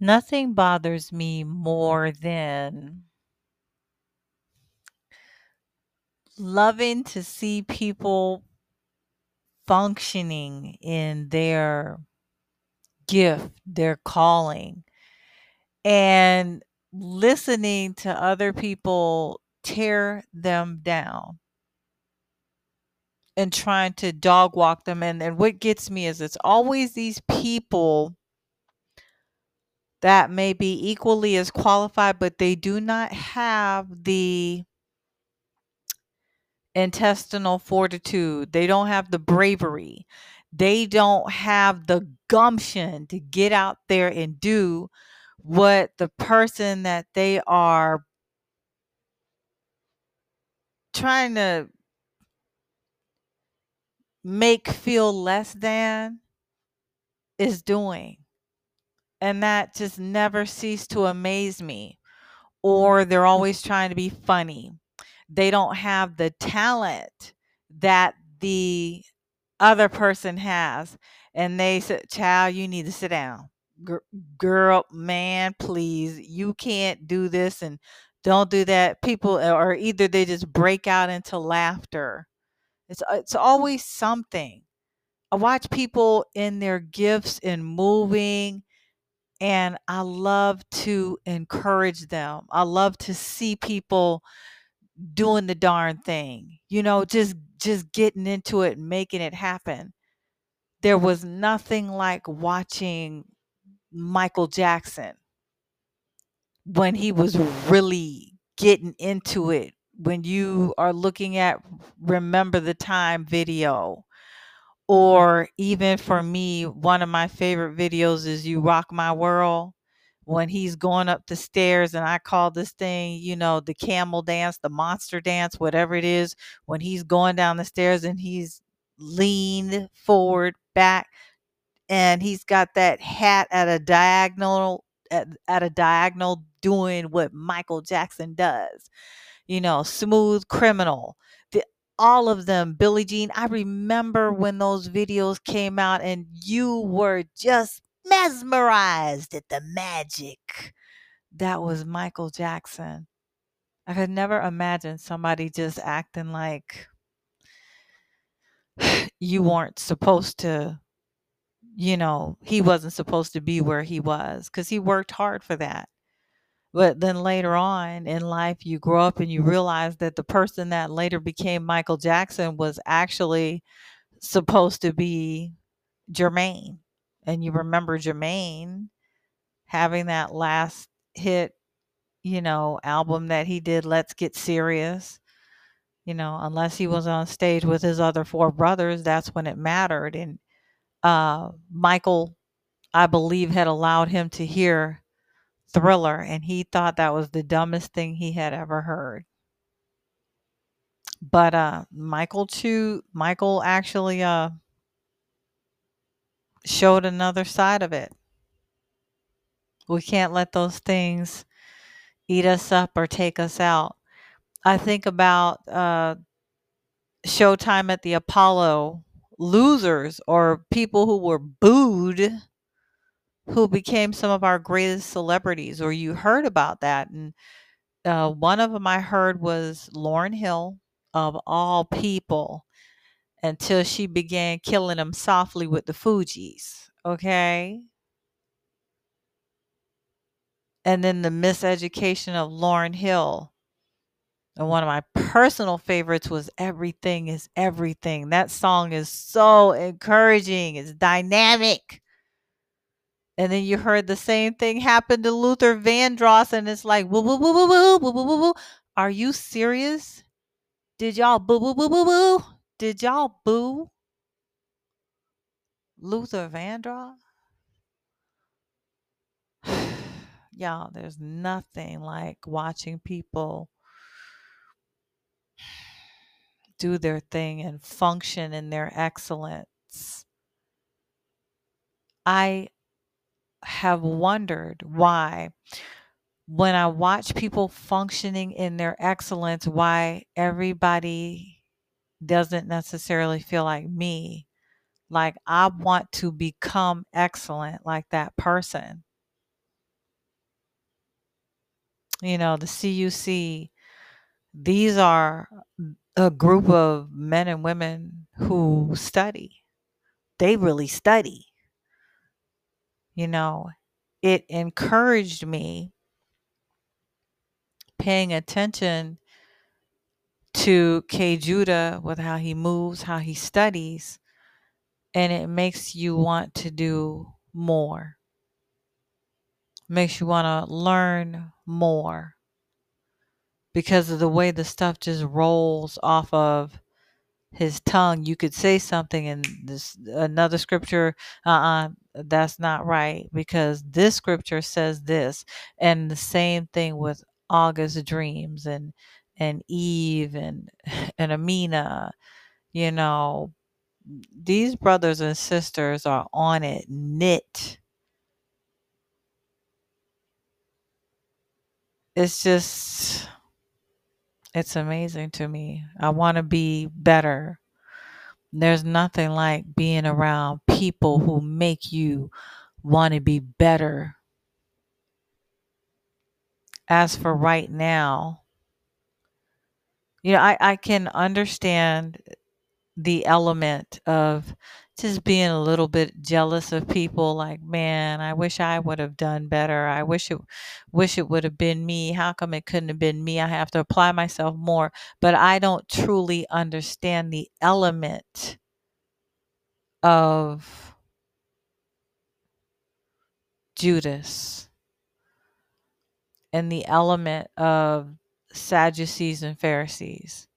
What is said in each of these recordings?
Nothing bothers me more than loving to see people functioning in their gift, their calling, and listening to other people tear them down and trying to dog walk them. And, and what gets me is it's always these people that may be equally as qualified, but they do not have the intestinal fortitude. They don't have the bravery. They don't have the gumption to get out there and do what the person that they are trying to make feel less than is doing. And that just never ceased to amaze me. Or they're always trying to be funny. They don't have the talent that the other person has. And they said, Child, you need to sit down. Girl, man, please, you can't do this and don't do that. People, uh, or either they just break out into laughter. It's, uh, it's always something. I watch people in their gifts and moving and I love to encourage them. I love to see people doing the darn thing. You know, just just getting into it and making it happen. There was nothing like watching Michael Jackson when he was really getting into it. When you are looking at Remember the Time video or even for me, one of my favorite videos is You Rock My World. When he's going up the stairs, and I call this thing, you know, the camel dance, the monster dance, whatever it is, when he's going down the stairs and he's leaned forward, back, and he's got that hat at a diagonal, at, at a diagonal, doing what Michael Jackson does, you know, smooth criminal all of them, Billie Jean. I remember when those videos came out and you were just mesmerized at the magic. That was Michael Jackson. I could never imagine somebody just acting like you weren't supposed to, you know, he wasn't supposed to be where he was because he worked hard for that. But then later on in life, you grow up and you realize that the person that later became Michael Jackson was actually supposed to be Jermaine. And you remember Jermaine having that last hit, you know, album that he did, Let's Get Serious. You know, unless he was on stage with his other four brothers, that's when it mattered. And uh, Michael, I believe, had allowed him to hear Thriller, and he thought that was the dumbest thing he had ever heard. But uh, Michael too, Michael actually uh, showed another side of it. We can't let those things eat us up or take us out. I think about uh, Showtime at the Apollo losers or people who were booed who became some of our greatest celebrities, or you heard about that. And uh, one of them I heard was Lauryn Hill, of all people, until she began killing them softly with the Fugees. Okay. And then the miseducation of Lauryn Hill. And one of my personal favorites was Everything is Everything. That song is so encouraging, it's dynamic. And then you heard the same thing happen to Luther Vandross, and it's like, woo, woo, woo, woo, woo, woo, woo, woo, woo. Are you serious? Did y'all boo, boo, boo, boo, boo? Did y'all boo Luther Vandross? y'all, there's nothing like watching people do their thing and function in their excellence. I have wondered why when I watch people functioning in their excellence, why everybody doesn't necessarily feel like me. Like I want to become excellent like that person. you know, the CUC. These are a group of men and women who study. They really study. You know, it encouraged me paying attention to K. Judah with how he moves, how he studies, and it makes you want to do more. Makes you want to learn more because of the way the stuff just rolls off of his tongue. You could say something in this another scripture, uh-uh, that's not right because this scripture says this. And the same thing with August dreams and and Eve and and Amina, you know, these brothers and sisters are on it knit. It's just it's amazing to me. I want to be better. There's nothing like being around people who make you want to be better. As for right now, you know, I, I can understand the element of just being a little bit jealous of people like man i wish i would have done better. I wish it wish it would have been me. How come it couldn't have been me? I have to apply myself more. But i don't truly understand the element of judas and the element of sadducees and pharisees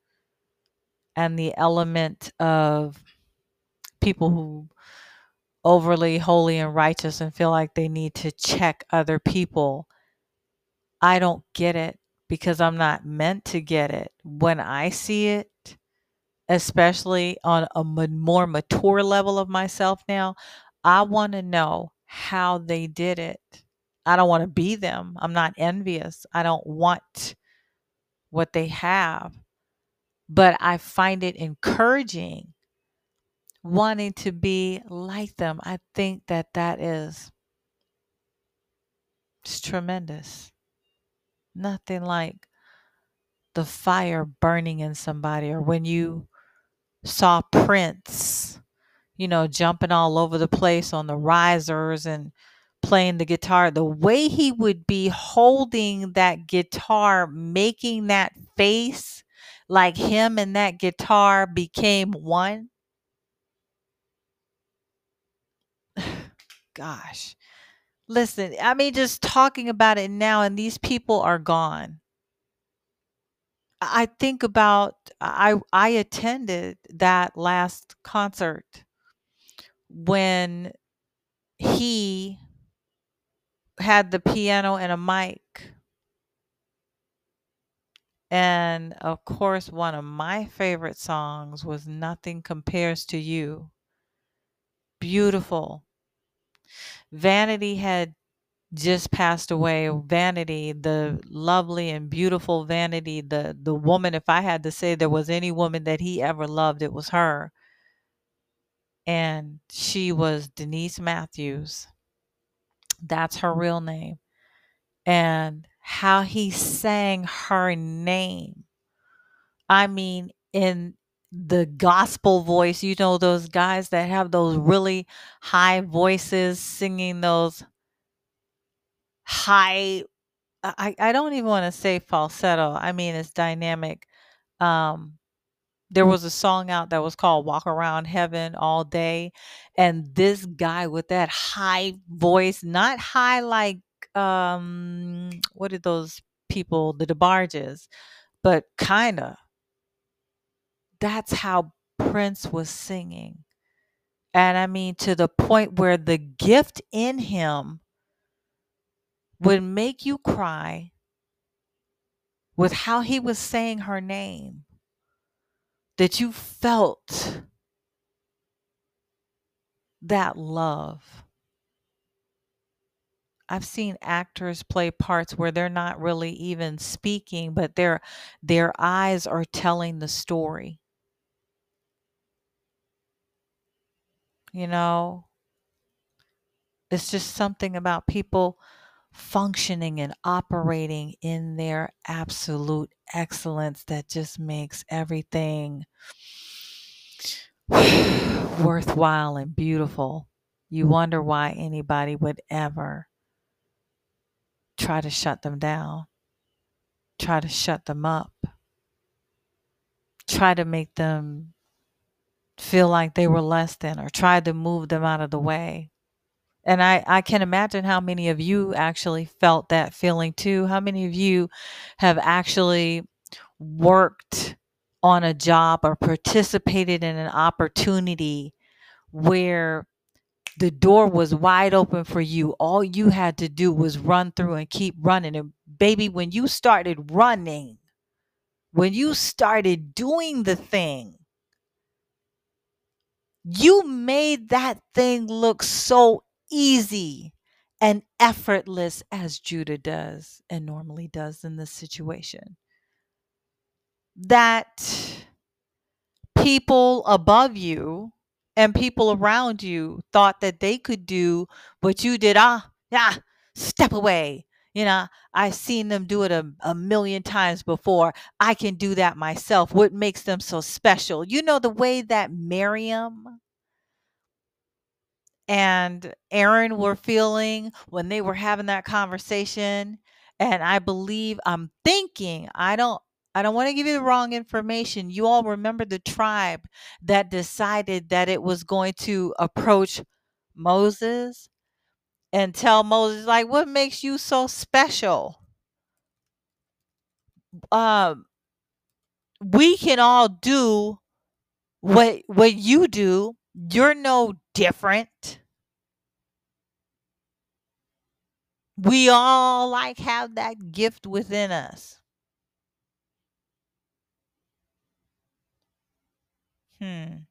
and the element of people who overly holy and righteous and feel like they need to check other people. I don't get it because I'm not meant to get it. When I see it, especially on a more mature level of myself now, I want to know how they did it. I don't want to be them. I'm not envious. I don't want what they have. But I find it encouraging wanting to be like them. I think that that is it's tremendous. Nothing like the fire burning in somebody or when you saw Prince, you know, jumping all over the place on the risers and playing the guitar, the way he would be holding that guitar, making that face like him and that guitar became one. Gosh. Listen, I mean, just talking about it now, and these people are gone. I think about I I attended that last concert when he had the piano and a mic. And of course, one of my favorite songs was Nothing Compares to You. Beautiful. Vanity had just passed away. Vanity, the lovely and beautiful Vanity, the the woman if I had to say there was any woman that he ever loved, it was her. And she was Denise Matthews. That's her real name. And how he sang her name. I mean, in the gospel voice, you know, those guys that have those really high voices singing those high I, I don't even want to say falsetto. I mean it's dynamic. Um there was a song out that was called Walk Around Heaven All Day. And this guy with that high voice, not high like um what are those people, the DeBarges, but kinda. That's how Prince was singing. And I mean to the point where the gift in him would make you cry with how he was saying her name that you felt that love. I've seen actors play parts where they're not really even speaking, but their their eyes are telling the story. You know, it's just something about people functioning and operating in their absolute excellence that just makes everything worthwhile and beautiful. You wonder why anybody would ever try to shut them down, try to shut them up, try to make them feel like they were less than, or tried to move them out of the way. And I, I can imagine how many of you actually felt that feeling too. How many of you have actually worked on a job or participated in an opportunity where the door was wide open for you. All you had to do was run through and keep running. And baby, when you started running, when you started doing the thing, you made that thing look so easy and effortless as Judah does and normally does in this situation. That people above you and people around you thought that they could do what you did. Ah, yeah, step away. You know, I've seen them do it a, a million times before. I can do that myself. What makes them so special? You know, the way that Miriam and Aaron were feeling when they were having that conversation. And I believe, I'm thinking, I don't. I don't want to give you the wrong information. You all remember the tribe that decided that it was going to approach Moses and tell Moses, like, what makes you so special? Um, we can all do what what you do. You're no different. We all like have that gift within us. Hmm.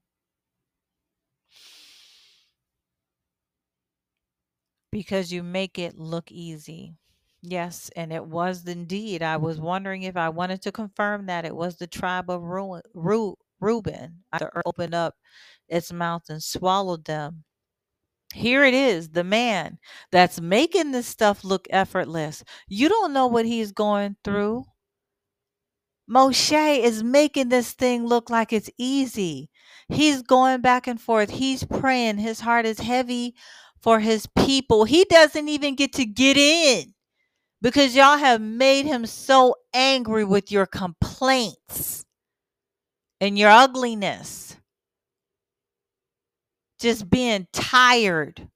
Because you make it look easy. Yes, and it was indeed. I was mm-hmm. wondering if I wanted to confirm that it was the tribe of Ru- Ru- Reuben. The earth opened up its mouth and swallowed them. Here it is, the man that's making this stuff look effortless. You don't know what he's going through. Moshe is making this thing look like it's easy. He's going back and forth. He's praying. His heart is heavy for his people. He doesn't even get to get in because y'all have made him so angry with your complaints and your ugliness. Just being tired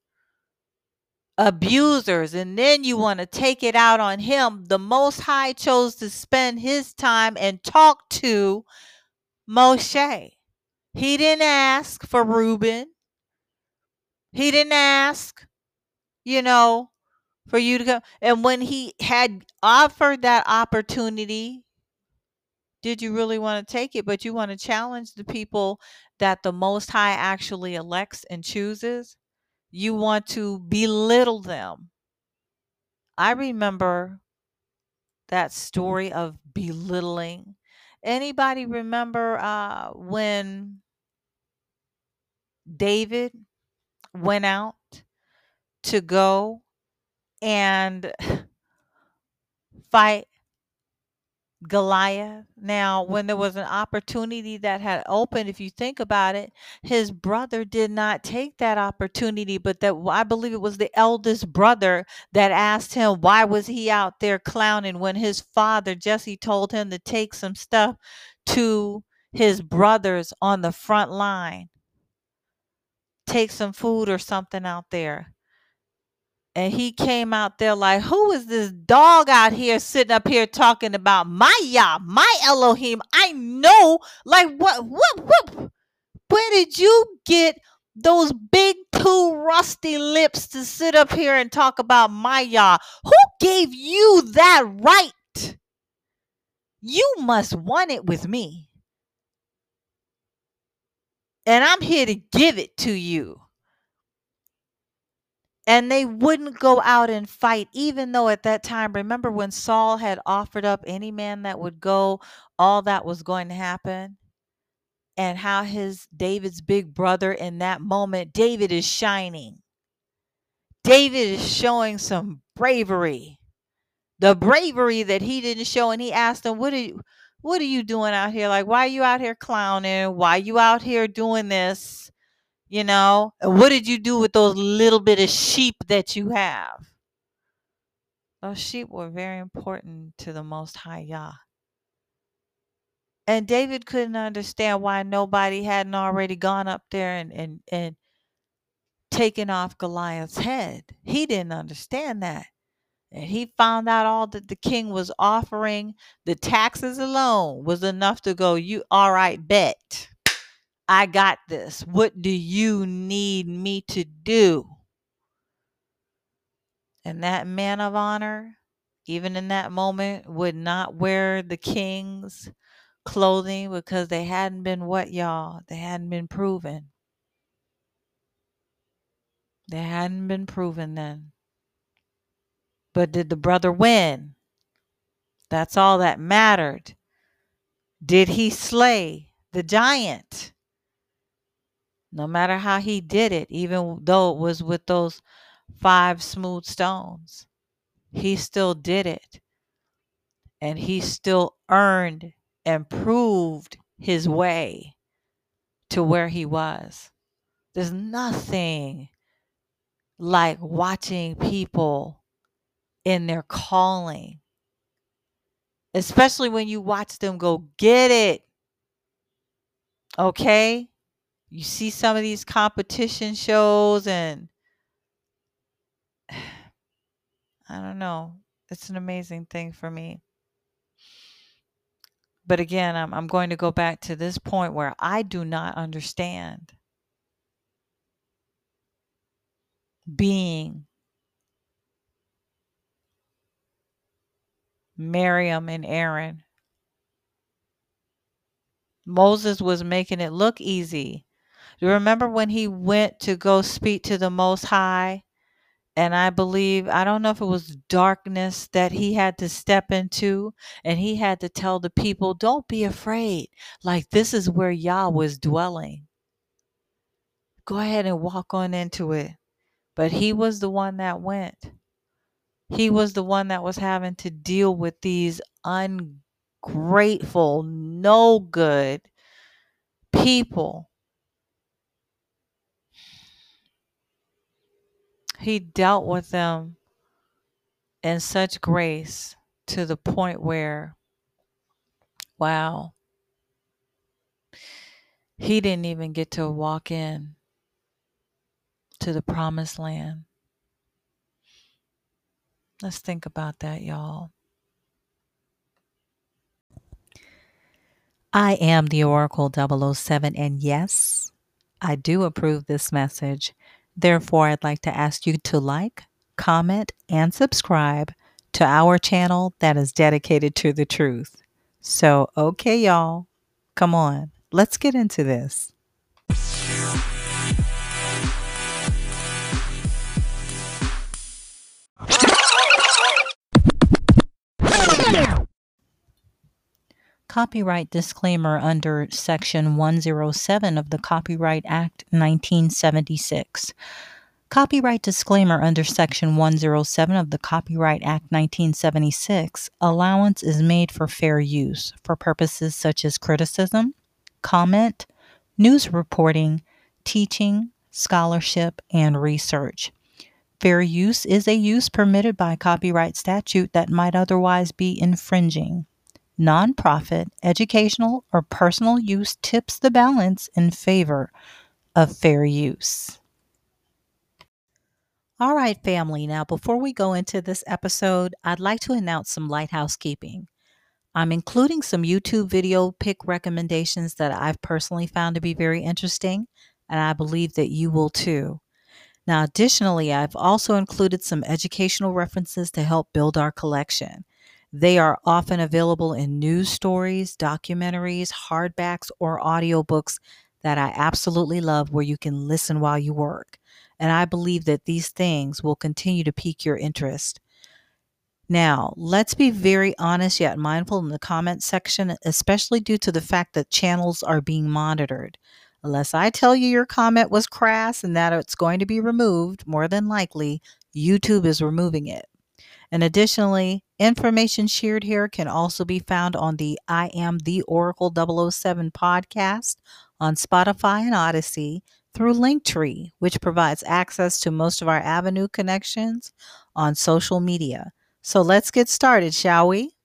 abusers and then you want to take it out on him the most high chose to spend his time and talk to moshe he didn't ask for reuben he didn't ask you know for you to go and when he had offered that opportunity did you really want to take it but you want to challenge the people that the most high actually elects and chooses you want to belittle them. I remember that story of belittling. Anybody remember uh, when David went out to go and fight Goliath. Now, when there mm-hmm. was an opportunity that had opened, if you think about it, his brother did not take that opportunity, but that I believe it was the eldest brother that asked him why was he out there clowning when his father Jesse told him to take some stuff to his brothers on the front line. Take some food or something out there and he came out there like, who is this dog out here sitting up here talking about my Yah, my Elohim? I know, like, what, what, what? Where did you get those big two rusty lips to sit up here and talk about my Yah? Who gave you that right? You must want it with me. And I'm here to give it to you and they wouldn't go out and fight even though at that time remember when Saul had offered up any man that would go all that was going to happen and how his David's big brother in that moment David is shining David is showing some bravery. The bravery that he didn't show. And he asked him, What are you what are you doing out here? Like, why are you out here clowning? Why are you out here doing this? You know, and what did you do with those little bit of sheep that you have? Those sheep were very important to the Most High Yah. And David couldn't understand why nobody hadn't already gone up there and, and, and taken off Goliath's head. He didn't understand that. And he found out all that the king was offering. The taxes alone was enough to go, you all right, bet. I got this. What do you need me to do? And that man of honor, even in that moment, would not wear the king's clothing because they hadn't been what, y'all? They hadn't been proven. They hadn't been proven then. But did the brother win? That's all that mattered. Did he slay the giant? No matter how he did it, even though it was with those five smooth stones, he still did it. And he still earned and proved his way to where he was. There's nothing like watching people in their calling, especially when you watch them go get it. Okay? You see some of these competition shows, and I don't know. It's an amazing thing for me. But again, I'm, I'm going to go back to this point where I do not understand being Miriam and Aaron. Moses was making it look easy. Do you remember when he went to go speak to the Most High? And I believe, I don't know if it was darkness that he had to step into, and he had to tell the people, don't be afraid. Like this is where Yah was dwelling. Go ahead and walk on into it. But he was the one that went. He was the one that was having to deal with these ungrateful, no good people. He dealt with them in such grace to the point where, wow, he didn't even get to walk in to the promised land. Let's think about that, y'all. I am the Oracle 007, and yes, I do approve this message. Therefore, I'd like to ask you to like, comment, and subscribe to our channel that is dedicated to the truth. So, okay, y'all, come on, let's get into this. Copyright disclaimer under Section 107 of the Copyright Act 1976. Copyright disclaimer under Section 107 of the Copyright Act 1976 allowance is made for fair use for purposes such as criticism, comment, news reporting, teaching, scholarship, and research. Fair use is a use permitted by copyright statute that might otherwise be infringing. Nonprofit, educational, or personal use tips the balance in favor of fair use. All right, family. Now, before we go into this episode, I'd like to announce some light housekeeping. I'm including some YouTube video pick recommendations that I've personally found to be very interesting, and I believe that you will too. Now, additionally, I've also included some educational references to help build our collection. They are often available in news stories, documentaries, hardbacks, or audiobooks that I absolutely love where you can listen while you work. And I believe that these things will continue to pique your interest. Now, let's be very honest yet mindful in the comment section, especially due to the fact that channels are being monitored. Unless I tell you your comment was crass and that it's going to be removed, more than likely, YouTube is removing it. And additionally, information shared here can also be found on the I Am the Oracle 007 podcast on Spotify and Odysee through Linktree, which provides access to most of our Avenue connections on social media. So let's get started, shall we?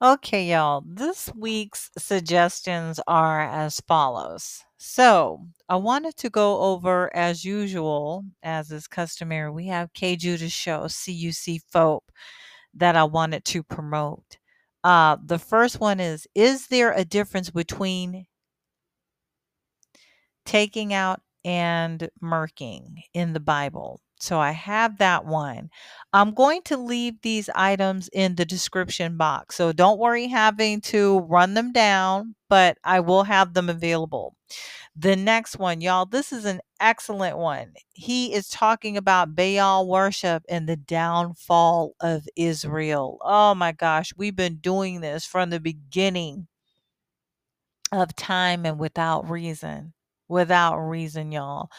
Okay, y'all, this week's suggestions are as follows. So, I wanted to go over, as usual, as is customary, we have K Judah's Show, CUC Folk, that I wanted to promote. Uh, the first one is Is there a difference between taking out and marking in the Bible? So I have that one. I'm going to leave these items in the description box. So don't worry having to run them down, but I will have them available. The next one, y'all, this is an excellent one. He is talking about Baal worship and the downfall of Israel. Oh my gosh, we've been doing this from the beginning of time and without reason. Without reason, y'all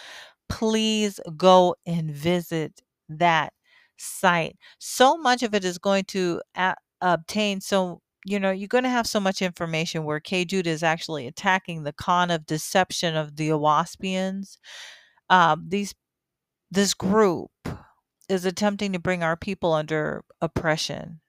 please go and visit that site. So much of it is going to a- obtain so you know you're going to have so much information where K Judah is actually attacking the con of deception of the Owaspians. Um, these this group is attempting to bring our people under oppression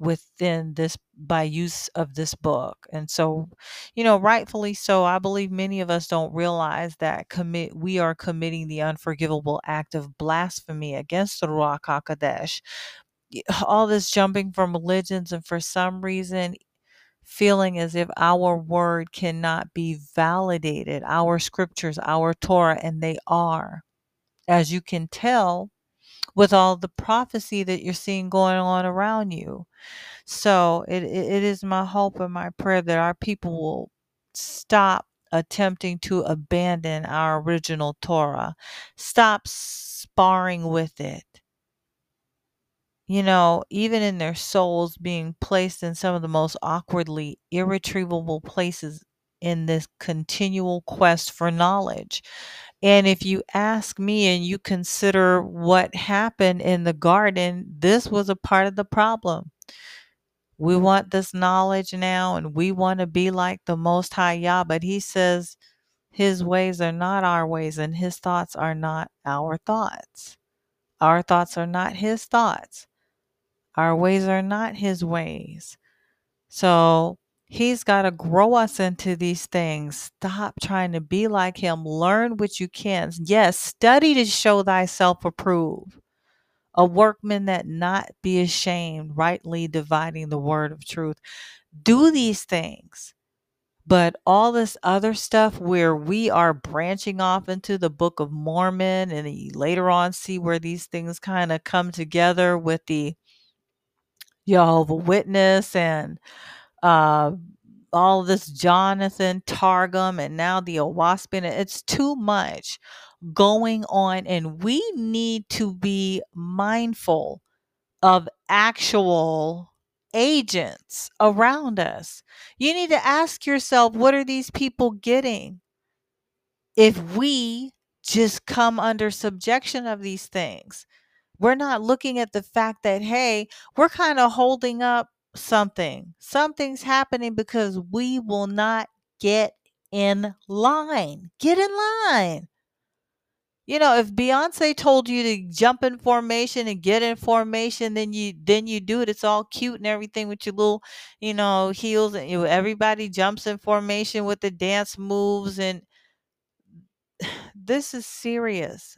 within this by use of this book. And so, you know, rightfully so, I believe many of us don't realize that commit we are committing the unforgivable act of blasphemy against the Ruach HaKodesh. All this jumping from religions and for some reason feeling as if our word cannot be validated, our scriptures, our Torah, and they are. As you can tell with all the prophecy that you're seeing going on around you. So it, it is my hope and my prayer that our people will stop attempting to abandon our original Torah, stop sparring with it. You know, even in their souls being placed in some of the most awkwardly irretrievable places in this continual quest for knowledge. And if you ask me and you consider what happened in the garden, this was a part of the problem. We want this knowledge now and we want to be like the Most High Yah, but He says His ways are not our ways and His thoughts are not our thoughts. Our thoughts are not His thoughts. Our ways are not His ways. So He's got to grow us into these things. Stop trying to be like Him. Learn what you can. Yes, study to show thyself approved a workman that not be ashamed, rightly dividing the word of truth. Do these things. But all this other stuff where we are branching off into the Book of Mormon and later on see where these things kind of come together with the Jehovah Witness and uh, all this Jonathan Targum and now the Owaspian. It's too much going on, and we need to be mindful of actual agents around us. You need to ask yourself what are these people getting if we just come under subjection of these things? We're not looking at the fact that, hey, we're kind of holding up something. Something's happening because we will not get in line. Get in line. You know, if Beyonce told you to jump in formation and get in formation, then you then you do it. It's all cute and everything with your little, you know, heels and you everybody jumps in formation with the dance moves and this is serious.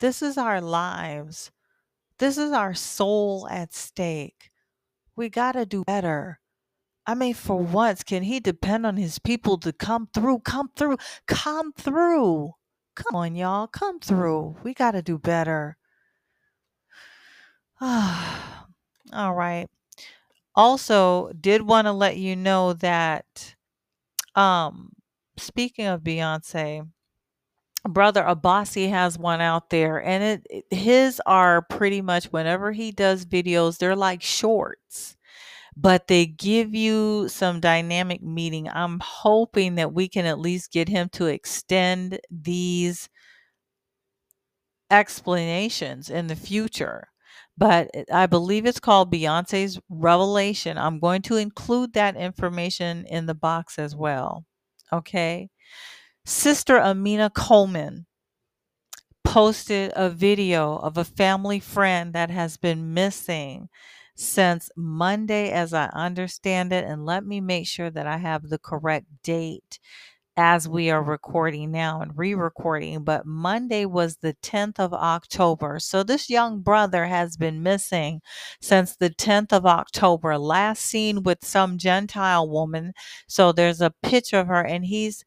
This is our lives. This is our soul at stake. We got to do better. I mean, for once, can he depend on his people to come through? Come through. Come through. Come on, y'all. Come through. We got to do better. All right. Also, did want to let you know that um speaking of Beyonce, brother Abasi has one out there and it, his are pretty much whenever he does videos, they're like shorts but they give you some dynamic meaning. I'm hoping that we can at least get him to extend these explanations in the future. but I believe it's called Beyonce's Revelation. I'm going to include that information in the box as well. Okay. Sister Amina Coleman posted a video of a family friend that has been missing since Monday, as I understand it. And let me make sure that I have the correct date as we are recording now and re recording, but Monday was the 10th of October. So this young brother has been missing since the 10th of October, last seen with some Gentile woman. So there's a picture of her, and he's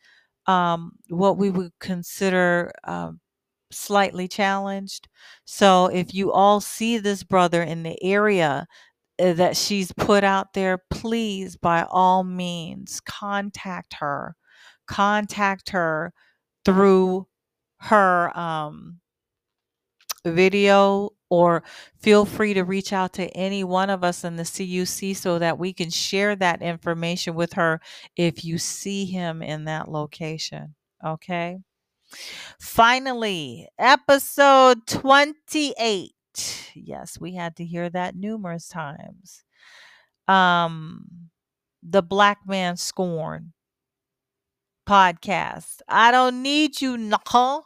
um, what we would consider. Um, slightly challenged. So if you all see this brother in the area uh, that she's put out there, please by all means contact her contact her through her um, video or feel free to reach out to any one of us in the CUC so that we can share that information with her if you see him in that location. Okay. Finally, episode 28. Yes, we had to hear that numerous times. Um the black man scorn podcast. I don't need you, no.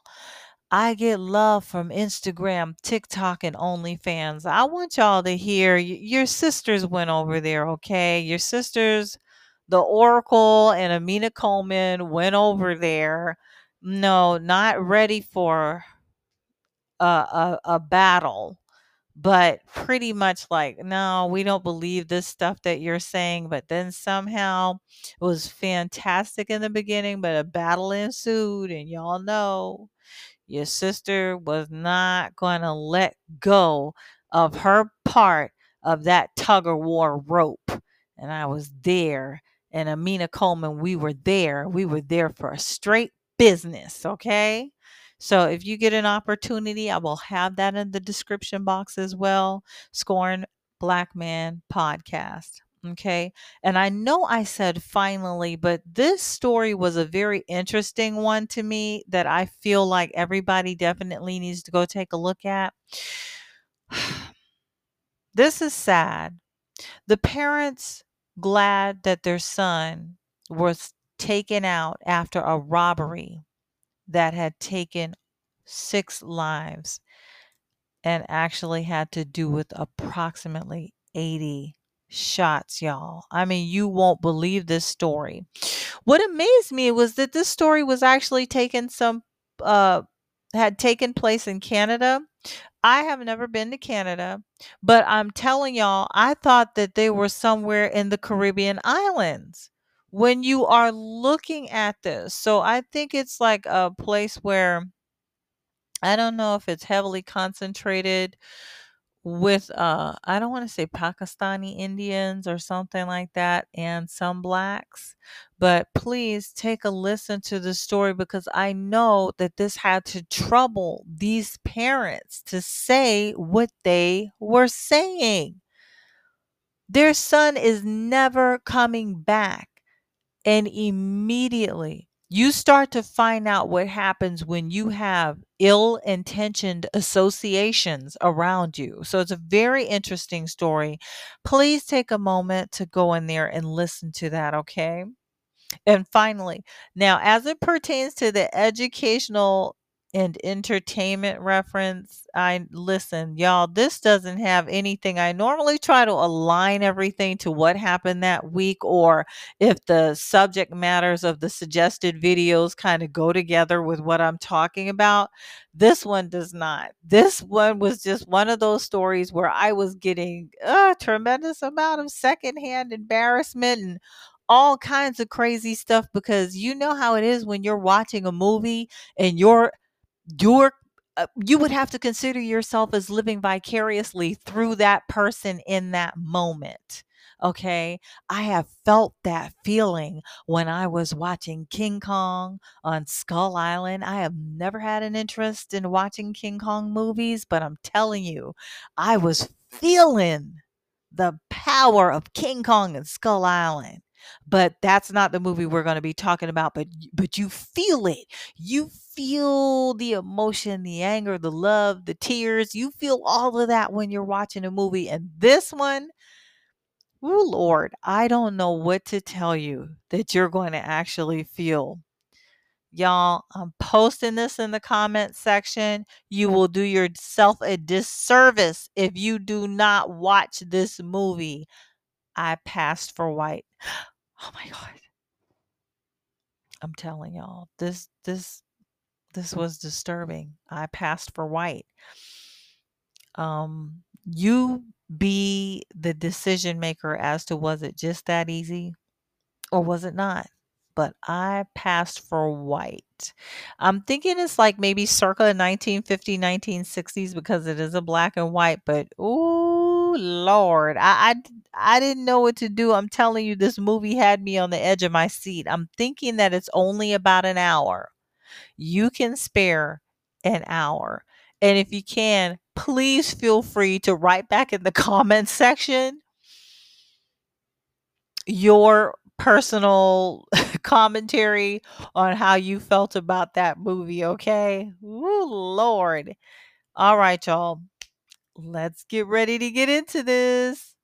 I get love from Instagram, TikTok, and OnlyFans. I want y'all to hear your sisters went over there, okay? Your sisters, the Oracle and Amina Coleman went over there. No, not ready for a, a, a battle but pretty much like, no, we don't believe this stuff that you're saying. But then somehow it was fantastic in the beginning, but a battle ensued, and y'all know your sister was not going to let go of her part of that tug of war rope. And I was there. And Amina Coleman, we were there. We were there for a straight business, okay? So if you get an opportunity, I will have that in the description box as well. Scorn Black Man podcast. Okay. And I know I said finally, but this story was a very interesting one to me that I feel like everybody definitely needs to go take a look at. this is sad. The parents glad that their son was taken out after a robbery that had taken six lives and actually had to do with approximately 80 shots, y'all. I mean, you won't believe this story. What amazed me was that this story was actually taken some uh had taken place in Canada. I have never been to Canada, but I'm telling y'all, I thought that they were somewhere in the Caribbean islands when you are looking at this. So I think it's like a place where I don't know if it's heavily concentrated with uh I don't want to say Pakistani Indians or something like that and some blacks but please take a listen to the story because I know that this had to trouble these parents to say what they were saying. Their son is never coming back and immediately you start to find out what happens when you mm-hmm. have ill intentioned associations around you. So it's a very interesting story. Please take a moment to go in there and listen to that, okay? And finally, now as it pertains to the educational and entertainment reference. I listen, y'all, this doesn't have anything. I normally try to align everything to what happened that week or if the subject matters of the suggested videos kind of go together with what I'm talking about. This one does not. This one was just one of those stories where I was getting a tremendous amount of secondhand embarrassment and all kinds of crazy stuff because you know how it is when you're watching a movie and you're you're uh, you would have to consider yourself as living vicariously through that person in that moment. Okay. I have felt that feeling when I was watching King Kong on Skull Island. I have never had an interest in watching King Kong movies, but I'm telling you, I was feeling the power of King Kong and Skull Island. But that's not the movie we're going to be talking about but but you feel it. You feel the emotion the anger the love the tears. You feel all of that when you're watching a movie and this one oh lord i don't know what to tell you that you're going to actually feel. Y'all i'm posting this in the comment section. You will do yourself a disservice if you do not watch this movie. I passed for white Oh my god. I'm telling y'all, this this this was disturbing. I passed for white. Um you be the decision maker as to was it just that easy or was it not? But I passed for white. I'm thinking it's like maybe circa 1950, 1960s because it is a black and white, but ooh, Lord, I, I, I didn't know what to do. I'm telling you, this movie had me on the edge of my seat. I'm thinking that it's only about an hour. You can spare an hour. And if you can, please feel free to write back in the comments section your personal commentary on how you felt about that movie, okay? Ooh, Lord. All right, y'all. Let's get ready to get into this.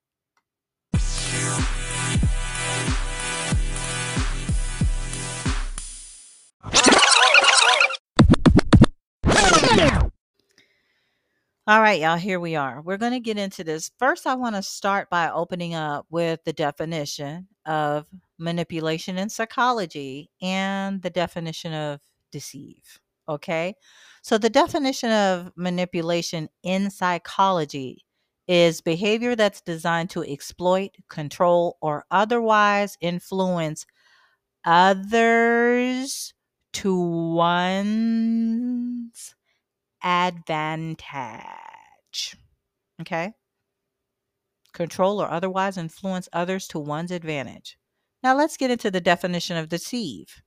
All right, y'all, here we are. We're going to get into this. First, I want to start by opening up with the definition of manipulation in psychology and the definition of deceive. Okay. So, the definition of manipulation in psychology is behavior that's designed to exploit, control, or otherwise influence others to one's advantage. Okay. Control or otherwise influence others to one's advantage. Now let's get into the definition of deceive.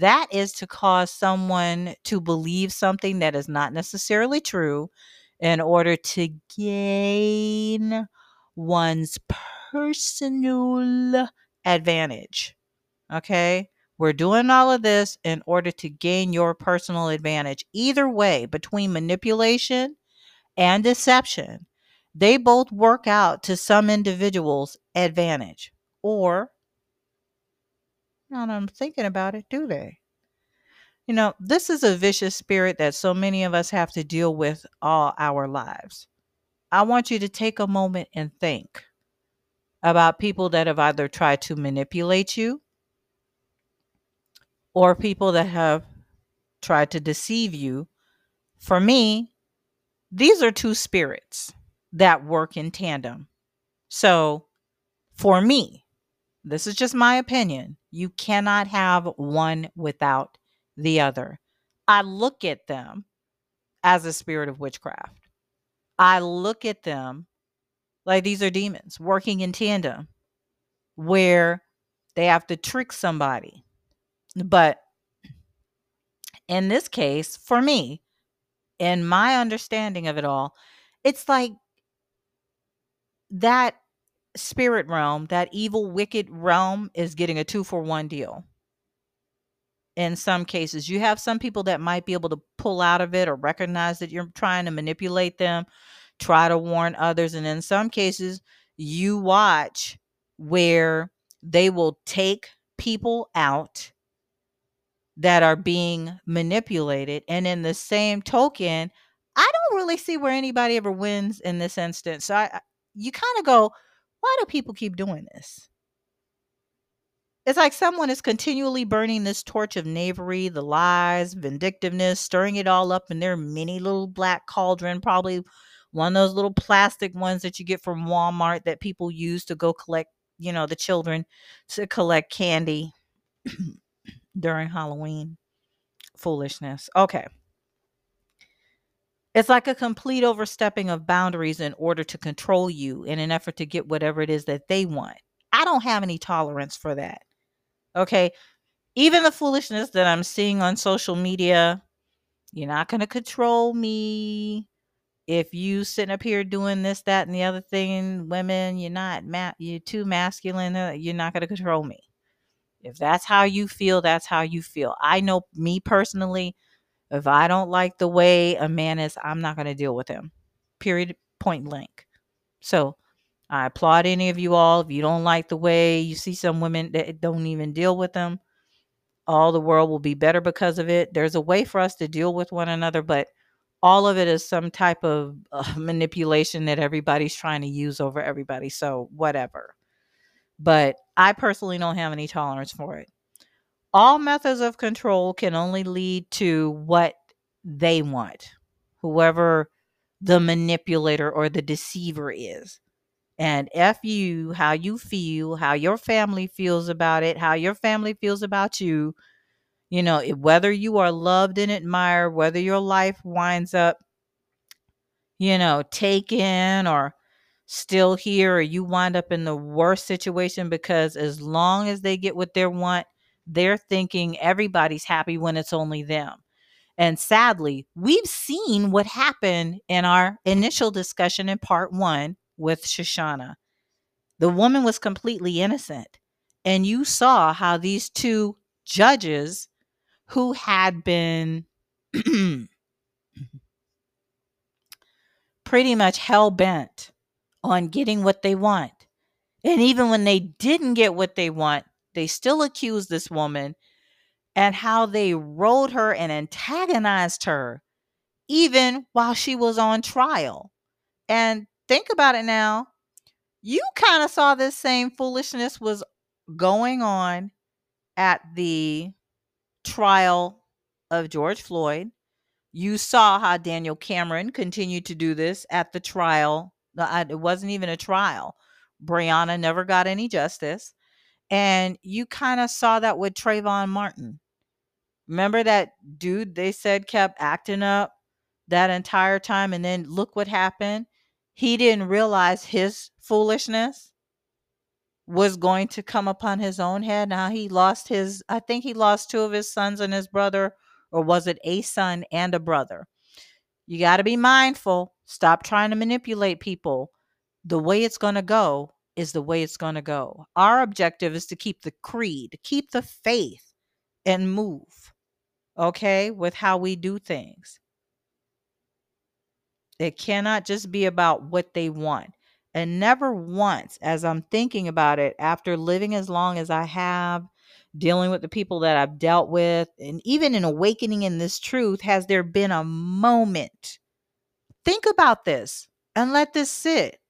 That is to cause someone to believe something that is not necessarily true in order to gain one's personal advantage. Okay? We're doing all of this in order to gain your personal advantage. Either way, between manipulation and deception, they both work out to some individuals' advantage. Or, now that I'm thinking about it, do they? You know, this is a vicious spirit that so many of us have to deal with all our lives. I want you to take a moment and think about people that have either tried to manipulate you or people that have tried to deceive you. For me, these are two spirits that work in tandem. So, for me, this is just my opinion. You cannot have one without the other. I look at them as a spirit of witchcraft. I look at them like these are demons working in tandem where they have to trick somebody but in this case, for me, in my understanding of it all, it's like that spirit realm, that evil, wicked realm is getting a two for one deal. In some cases, you have some people that might be able to pull out of it or recognize that you're trying to manipulate them, try to warn others. And in some cases, you watch where they will take people out that are being manipulated. And in the same token, I don't really see where anybody ever wins in this instance. So I, you kind of go, why do people keep doing this? It's like someone is continually burning this torch of knavery, the lies, vindictiveness, stirring it all up in their mini little black cauldron, probably one of those little plastic ones that you get from Walmart that people use to go collect, you know, the children to collect candy during Halloween. Foolishness. Okay. It's like a complete overstepping of boundaries in order to control you in an effort to get whatever it is that they want. I don't have any tolerance for that. Okay. Even the foolishness that I'm seeing on social media, you're not going to control me. if you sitting up here doing this, that, and the other thing, women, you're not ma- you're too masculine. uh, You're not gonna control me. If that's how you feel, that's how you feel. I know me personally. If I don't like the way a man is, I'm not gonna deal with him. Period. Point blank. So I applaud any of you all. If you don't like the way you see some women that don't even deal with them, all the world will be better because of it. There's a way for us to deal with one another, but all of it is some type of uh, manipulation that everybody's trying to use over everybody. So, whatever. But I personally don't have any tolerance for it. All methods of control can only lead to what they want, whoever the manipulator or the deceiver is. And F you, how you feel, how your family feels about it, how your family feels about you, you know, whether you are loved and admired, whether your life winds up, you know, taken or still here, or you wind up in the worst situation because as long as they get what they want, they're thinking everybody's happy when it's only them. And sadly, we've seen what happened in our initial discussion in part one with Shoshana. The woman was completely innocent. And you saw how these two judges who had been pretty much hell bent on getting what they want. And even when they didn't get what they want, they still accused this woman and how they rode her and antagonized her even while she was on trial. And think about it now. You kind of saw this same foolishness was going on at the trial of George Floyd. You saw how Daniel Cameron continued to do this at the trial. Uh, it wasn't even a trial. Breonna never got any justice. And you kind of saw that with Trayvon Martin. Remember that dude they said kept acting up that entire time? And then look what happened. He didn't realize his foolishness was going to come upon his own head. Now he lost his, I think he lost two of his sons and his brother, or was it a son and a brother? You got to be mindful. Stop trying to manipulate people. The way it's going to go is the way it's going to go. Our objective is to keep the creed, keep the faith, and move, okay, with how we do things. It cannot just be about what they want. And never once, as I'm thinking about it, after living as long as I have, dealing with the people that I've dealt with, and even in awakening in this truth, has there been a moment? Think about this and let this sit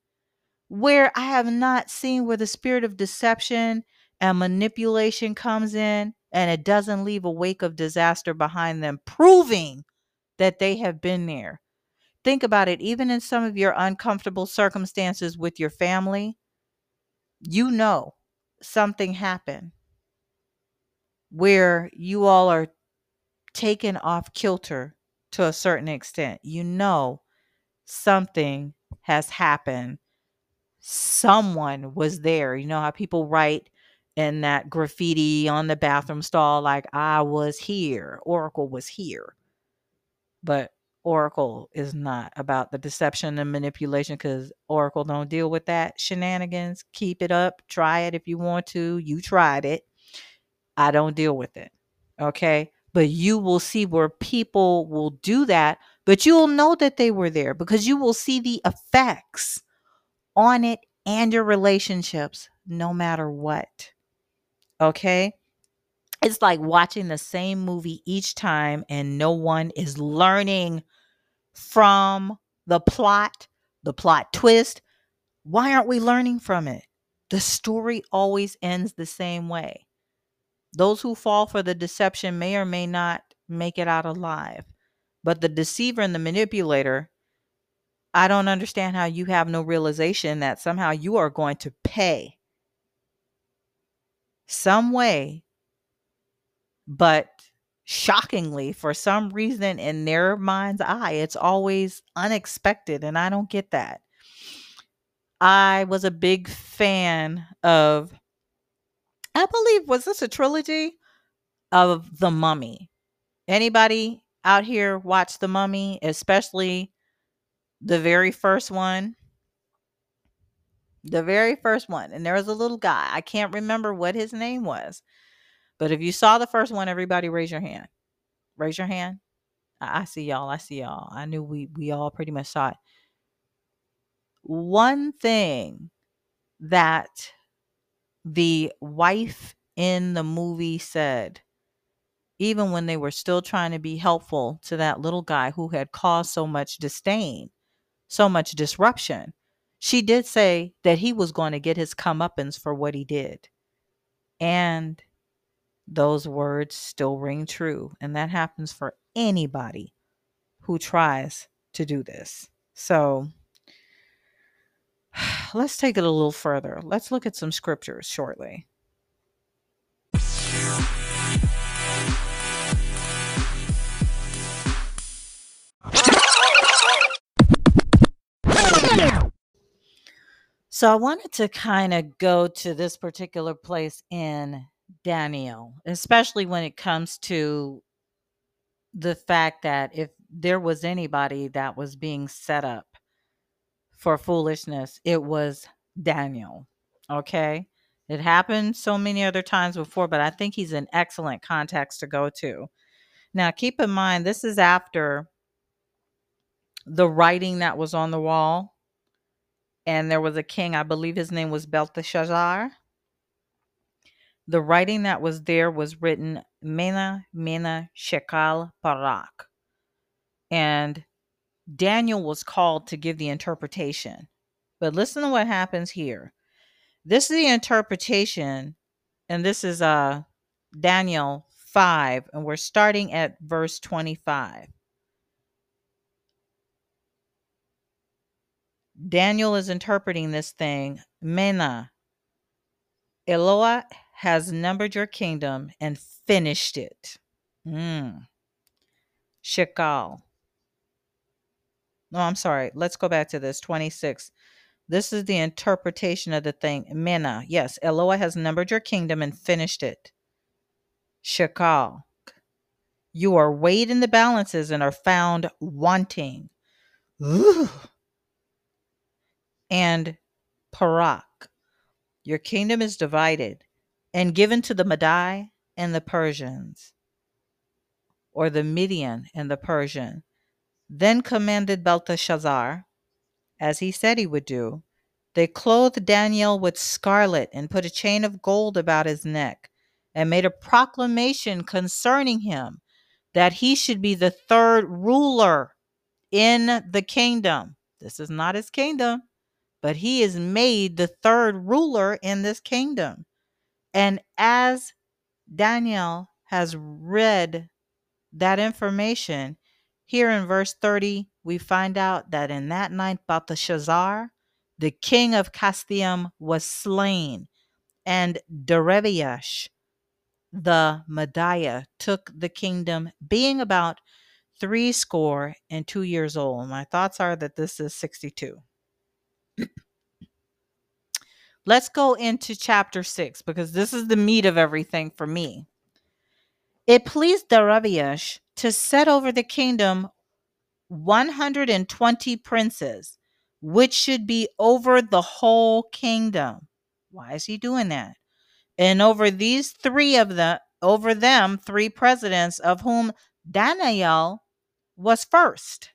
where I have not seen where the spirit of deception and manipulation comes in and it doesn't leave a wake of disaster behind them, proving that they have been there. Think about it, even in some of your uncomfortable circumstances with your family, you know something happened where you all are taken off kilter to a certain extent. You know something has happened. Someone was there. You know how people write in that graffiti on the bathroom stall, like, I was here, Oracle was here. But Oracle is not about the deception and manipulation because Oracle don't deal with that shenanigans. Keep it up. Try it if you want to. You tried it. I don't deal with it. Okay. But you will see where people will do that, but you will know that they were there because you will see the effects on it and your relationships no matter what. Okay. It's like watching the same movie each time and no one is learning from the plot, the plot twist. Why aren't we learning from it? The story always ends the same way. Those who fall for the deception may or may not make it out alive. But the deceiver and the manipulator, I don't understand how you have no realization that somehow you are going to pay some way. But shockingly, for some reason in their mind's eye, it's always unexpected. And I don't get that. I was a big fan of, I believe, was this a trilogy of The Mummy? Anybody out here watch The Mummy, especially the very first one, the very first one, and there was a little guy. I can't remember what his name was, but if you saw the first one, everybody raise your hand. Raise your hand. I, I see y'all. I see y'all. I knew we we all pretty much saw it. One thing that the wife in the movie said, even when they were still trying to be helpful to that little guy who had caused so much disdain, so much disruption, she did say that he was going to get his comeuppance for what he did. And those words still ring true. And that happens for anybody who tries to do this. So let's take it a little further. Let's look at some scriptures shortly. So I wanted to kind of go to this particular place in Daniel, especially when it comes to the fact that if there was anybody that was being set up for foolishness, it was Daniel. Okay. It happened so many other times before, but I think he's an excellent context to go to. Now, keep in mind, this is after the writing that was on the wall and there was a king, I believe his name was Belteshazzar. The writing that was there was written Mena, Mena, Shekal, Parak. And Daniel was called to give the interpretation. But listen to what happens here. This is the interpretation, and this is uh Daniel 5, and we're starting at verse 25. Daniel is interpreting this thing. Mena, Eloah has numbered your kingdom and finished it. Mm. Shekal. No, I'm sorry. Let's go back to this. 26. This is the interpretation of the thing. Mena. Yes, Eloah has numbered your kingdom and finished it. Shekal. You are weighed in the balances and are found wanting. Ooh and Parak. Your kingdom is divided and given to the Madai and the Persians, or the Median and the Persian. Then commanded Belteshazzar, as he said he would do, they clothed Daniel with scarlet and put a chain of gold about his neck and made a proclamation concerning him that he should be the third ruler in the kingdom. This is not his kingdom but he is made the third ruler in this kingdom. And as Daniel has read that information, here in verse 30, we find out that in that night, Belteshazzar, the king of Kasdim, was slain, and Daryavesh, the Mediah, took the kingdom, being about three score and two years old. My thoughts are that this is 62. Let's go into chapter six because this is the meat of everything for me. It pleased Daryavesh to set over the kingdom 120 princes, which should be over the whole kingdom. Why is he doing that? And over these three of the over them three presidents of whom Daniel was first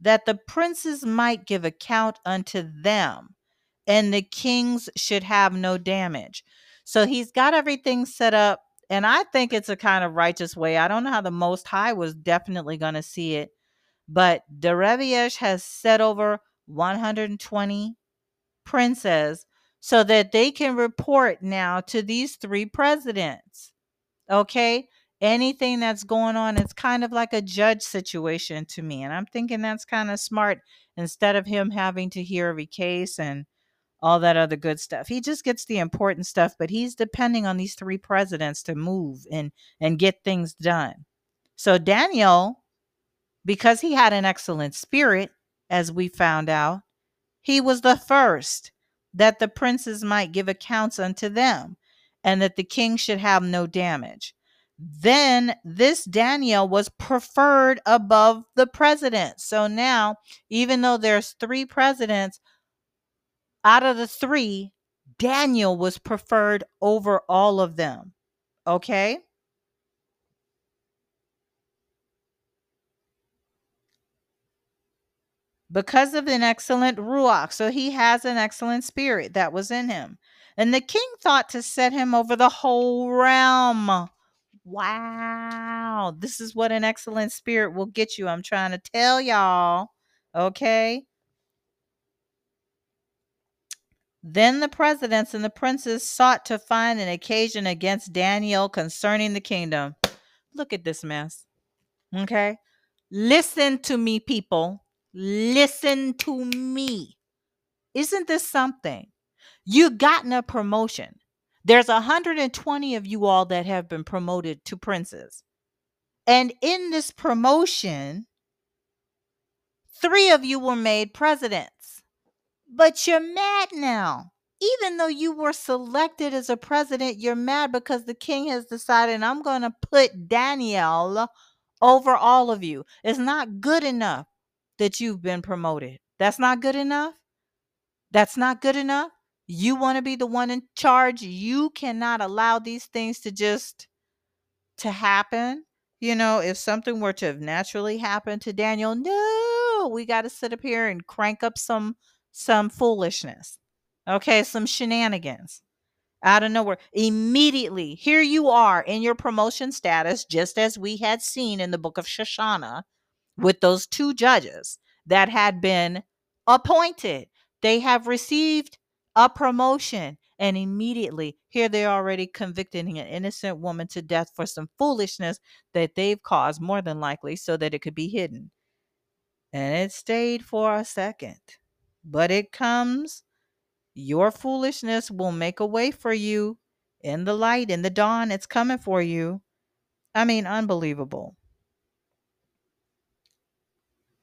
that the princes might give account unto them, and the kings should have no damage. So he's got everything set up, and I think it's a kind of righteous way. I don't know how the Most High was definitely going to see it, but Daryavesh has set over 120 princes so that they can report now to these three presidents. Okay anything that's going on it's kind of like a judge situation to me and i'm thinking that's kind of smart instead of him having to hear every case and all that other good stuff. He just gets the important stuff but he's depending on these three presidents to move and and get things done. So daniel because he had an excellent spirit as we found out he was the first that the princes might give accounts unto them and that the king should have no damage then this Daniel was preferred above the president. So now, even though there's three presidents, out of the three, Daniel was preferred over all of them. Okay? Because of an excellent ruach. So he has an excellent spirit that was in him. And the king thought to set him over the whole realm. Wow. This is what an excellent spirit will get you. I'm trying to tell y'all. Okay? Then the presidents and the princes sought to find an occasion against Daniel concerning the kingdom. Look at this mess. Okay? Listen to me, people. Listen to me. Isn't this something? You've gotten a promotion. There's 120 of you all that have been promoted to princes. And in this promotion, three of you were made presidents. But you're mad now. Even though you were selected as a president, you're mad because the king has decided I'm going to put Daniel over all of you. It's not good enough that you've been promoted. That's not good enough. That's not good enough. You want to be the one in charge. You cannot allow these things to just to happen. You know, if something were to have naturally happened to Daniel, no, we got to sit up here and crank up some some foolishness. Okay, some shenanigans out of nowhere. Immediately, here you are in your promotion status, just as we had seen in the book of Shoshana with those two judges that had been appointed. They have received a promotion. And immediately, here they're already convicting an innocent woman to death for some foolishness that they've caused, more than likely, so that it could be hidden. And it stayed for a second but it comes. Your foolishness will make a way for you in the light, in the dawn. It's coming for you. I mean, unbelievable.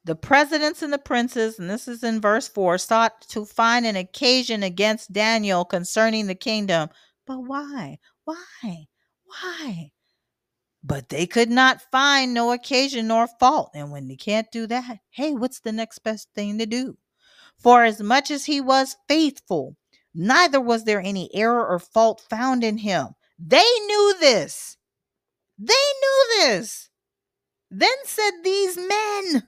The presidents and the princes, and this is in verse 4, sought to find an occasion against Daniel concerning the kingdom. But why? Why? Why? But they could not find no occasion nor fault. And when they can't do that, hey, what's the next best thing to do? For as much as he was faithful, neither was there any error or fault found in him. They knew this. They knew this. Then said these men,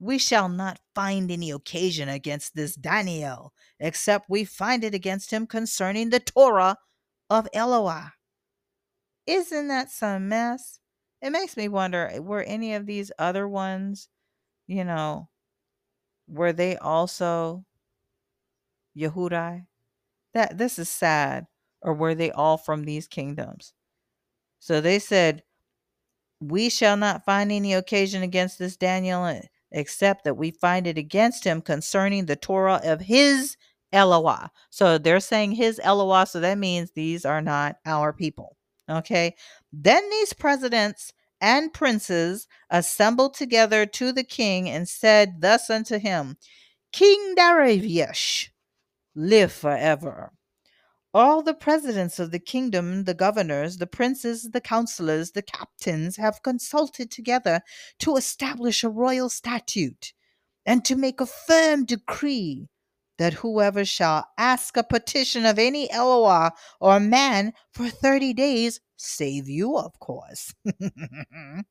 We shall not find any occasion against this Daniel, except we find it against him concerning the Torah of Eloah. Isn't that some mess? It makes me wonder were any of these other ones, you know, were they also Yehudai? That this is sad. Or were they all from these kingdoms? So they said, We shall not find any occasion against this Daniel, eh, except that we find it against him concerning the Torah of his Eloah. So they're saying his Eloah, so that means these are not our people. Okay. Then these presidents and princes assembled together to the king and said thus unto him, King Darius, live forever. All the presidents of the kingdom, the governors, the princes, the counselors, the captains have consulted together to establish a royal statute and to make a firm decree that whoever shall ask a petition of any Eloah or man for 30 days, save you, of course. I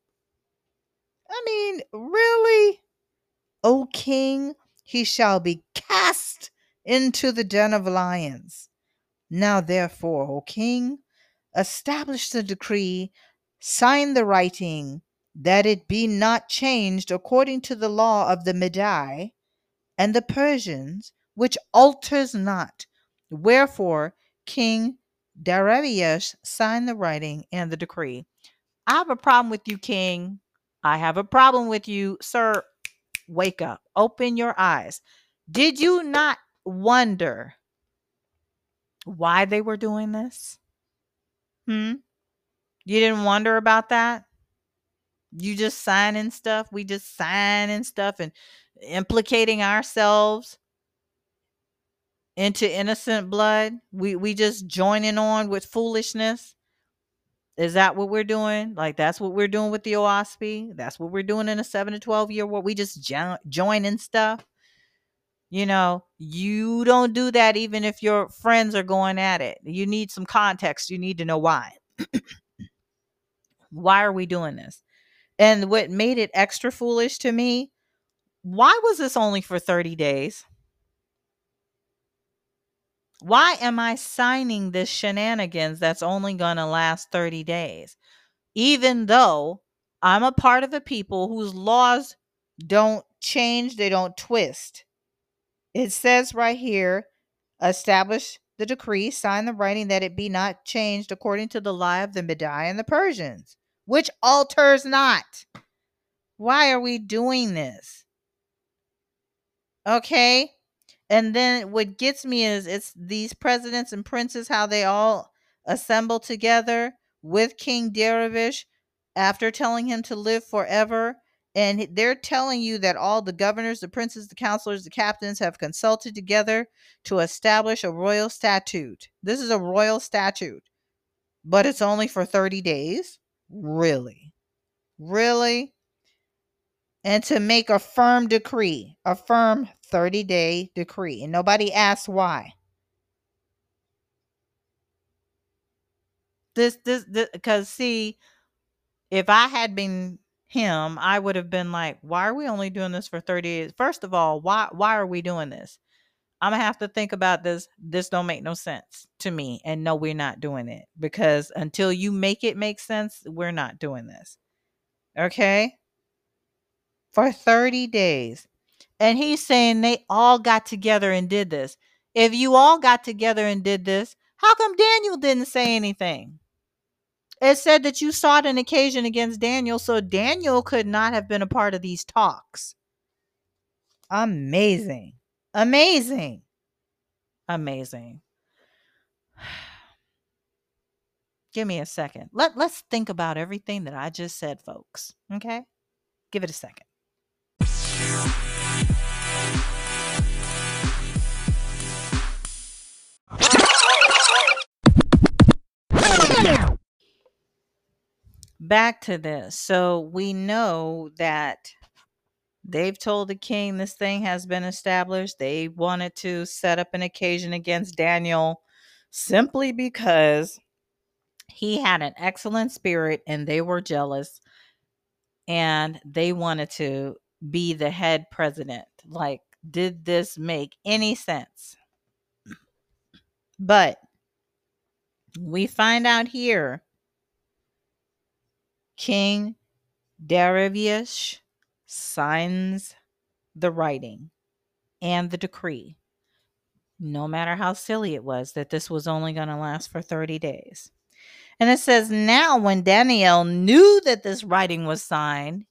mean, really? O king, he shall be cast into the den of lions. Now, therefore, O king, establish the decree, sign the writing, that it be not changed according to the law of the Medai and the Persians, which alters not. Wherefore, King Darius signed the writing and the decree. I have a problem with you, King. I have a problem with you, sir. Wake up, open your eyes. Did you not wonder why they were doing this? Hmm? You didn't wonder about that? You just signing stuff. We just signing stuff and implicating ourselves into innocent blood. We we just joining on with foolishness. Is that what we're doing? Like that's what we're doing with the Oahspe? That's what we're doing in a 7 to 12 year war. We just jo- joining stuff. You know, you don't do that even if your friends are going at it. You need some context. You need to know why. why are we doing this? And what made it extra foolish to me, why was this only for 30 days? Why am I signing this shenanigans that's only going to last 30 days? Even though I'm a part of a people whose laws don't change, they don't twist. It says right here, establish the decree, sign the writing that it be not changed according to the lie of the Medai and the Persians, which alters not. Why are we doing this? Okay. And then what gets me is it's these presidents and princes, how they all assemble together with King Darius after telling him to live forever and they're telling you that all the governors, the princes, the counselors, the captains have consulted together to establish a royal statute. This is a royal statute, but it's only for 30 days. Really? Really? And to make a firm decree, a firm 30 day decree. And nobody asks why. This, this, because see, if I had been him, I would have been like, why are we only doing this for 30 days? First of all, why why are we doing this? I'm gonna have to think about this. This don't make no sense to me. And no, we're not doing it. Because until you make it make sense, we're not doing this. Okay? For 30 days. And he's saying they all got together and did this. If you all got together and did this, how come Daniel didn't say anything? It said that you sought an occasion against Daniel, so Daniel could not have been a part of these talks. Amazing. Amazing. Amazing. Give me a second. Let, let's think about everything that I just said, folks. Okay? Give it a second. Back to this. So we know that they've told the king this thing has been established. They wanted to set up an occasion against Daniel simply because he had an excellent spirit and they were jealous and they wanted to be the head president. Like, did this make any sense? But we find out here King Darius signs the writing and the decree, no matter how silly it was, that this was only going to last for 30 days. And it says, Now, when Daniel knew that this writing was signed,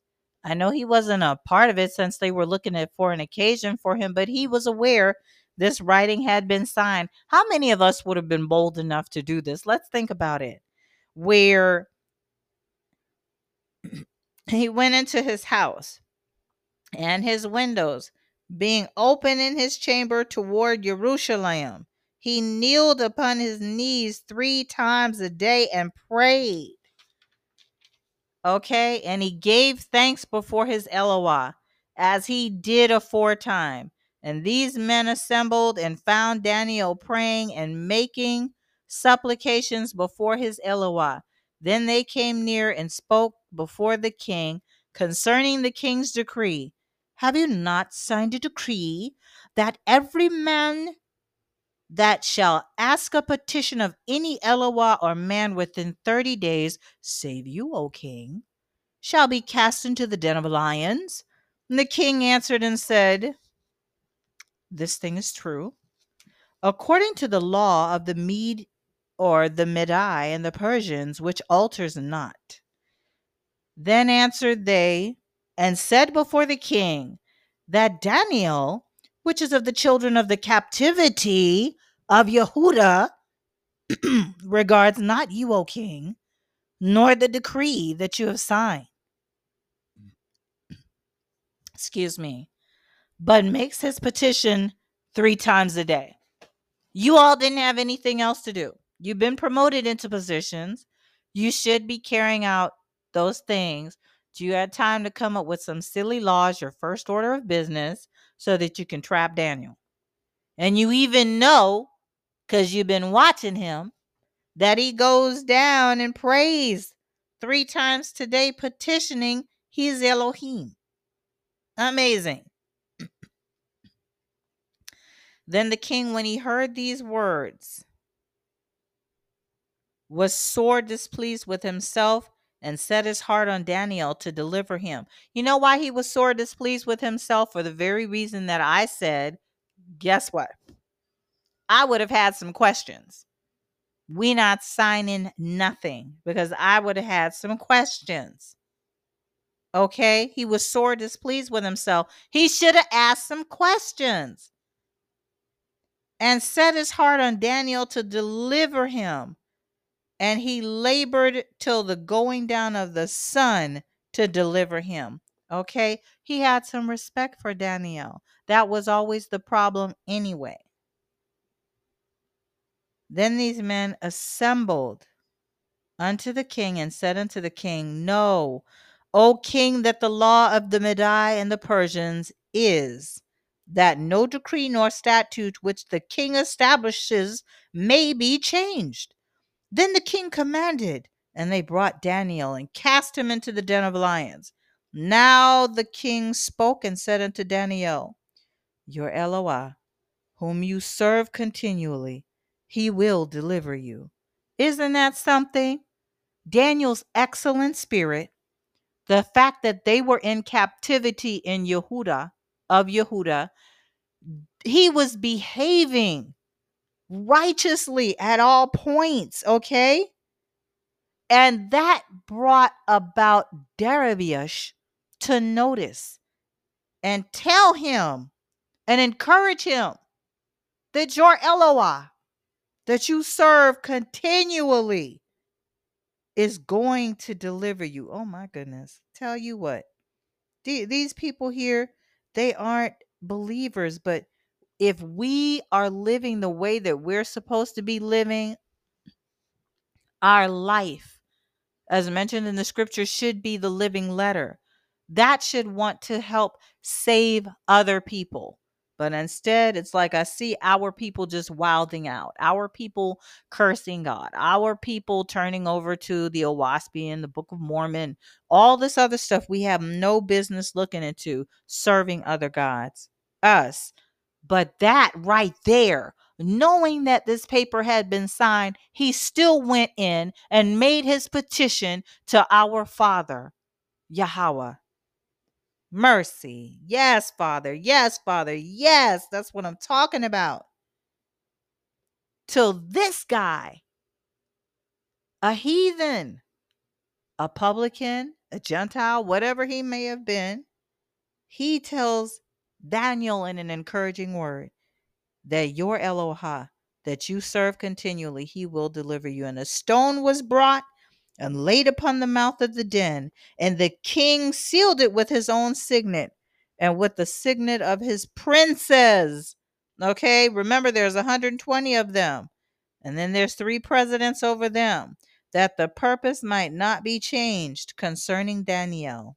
I know he wasn't a part of it since they were looking at for an occasion for him, but he was aware this writing had been signed. How many of us would have been bold enough to do this? Let's think about it. Where he went into his house and his windows being open in his chamber toward Jerusalem. He kneeled upon his knees three times a day and prayed. Okay, and he gave thanks before his Eloah, as he did aforetime. And these men assembled and found Daniel praying and making supplications before his Eloah. Then they came near and spoke before the king concerning the king's decree. Have you not signed a decree that every man that shall ask a petition of any Eloah or man within thirty days, save you, O king, shall be cast into the den of lions? And the king answered and said, This thing is true. According to the law of the Mede or the Medai and the Persians, which alters not. Then answered they and said before the king that Daniel, which is of the children of the captivity of Yehuda, regards not you, O king, nor the decree that you have signed. Excuse me, but makes his petition three times a day. You all didn't have anything else to do. You've been promoted into positions. You should be carrying out those things. Do You had time to come up with some silly laws, your first order of business, so that you can trap Daniel. And you even know, because you've been watching him, that he goes down and prays three times today, petitioning his Elohim. Amazing. then the king, when he heard these words, was sore displeased with himself and set his heart on Daniel to deliver him. You know why he was sore displeased with himself? For the very reason that I said, guess what? I would have had some questions. We not signing nothing because I would have had some questions. Okay? He was sore displeased with himself. He should have asked some questions and set his heart on Daniel to deliver him. And he labored till the going down of the sun to deliver him. Okay? He had some respect for Daniel. That was always the problem anyway. Then these men assembled unto the king and said unto the king, Know, O king, that the law of the Medai and the Persians is that no decree nor statute which the king establishes may be changed. Then the king commanded, and they brought Daniel and cast him into the den of lions. Now the king spoke and said unto Daniel, Your Eloah, whom you serve continually, he will deliver you. Isn't that something? Daniel's excellent spirit, the fact that they were in captivity in Yehuda, of Yehuda, he was behaving righteously at all points, okay? And that brought about Darius to notice and tell him and encourage him that your Eloah that you serve continually is going to deliver you. Oh my goodness. Tell you what, these people here, they aren't believers, but if we are living the way that we're supposed to be living, our life, as mentioned in the scripture, should be the living letter. That should want to help save other people. But instead, it's like I see our people just wilding out, our people cursing God, our people turning over to the Owaspian, the Book of Mormon, all this other stuff we have no business looking into, serving other gods, us. But that right there, knowing that this paper had been signed, he still went in and made his petition to our Father, Yahweh mercy. Yes, Father. Yes, Father. Yes, that's what I'm talking about. Till this guy, a heathen, a publican, a Gentile, whatever he may have been, he tells Daniel in an encouraging word that your Eloah, that you serve continually, he will deliver you. And a stone was brought and laid upon the mouth of the den. And the king sealed it with his own signet and with the signet of his princes. Okay, remember there's 120 of them. And then there's three presidents over them, that the purpose might not be changed concerning Daniel.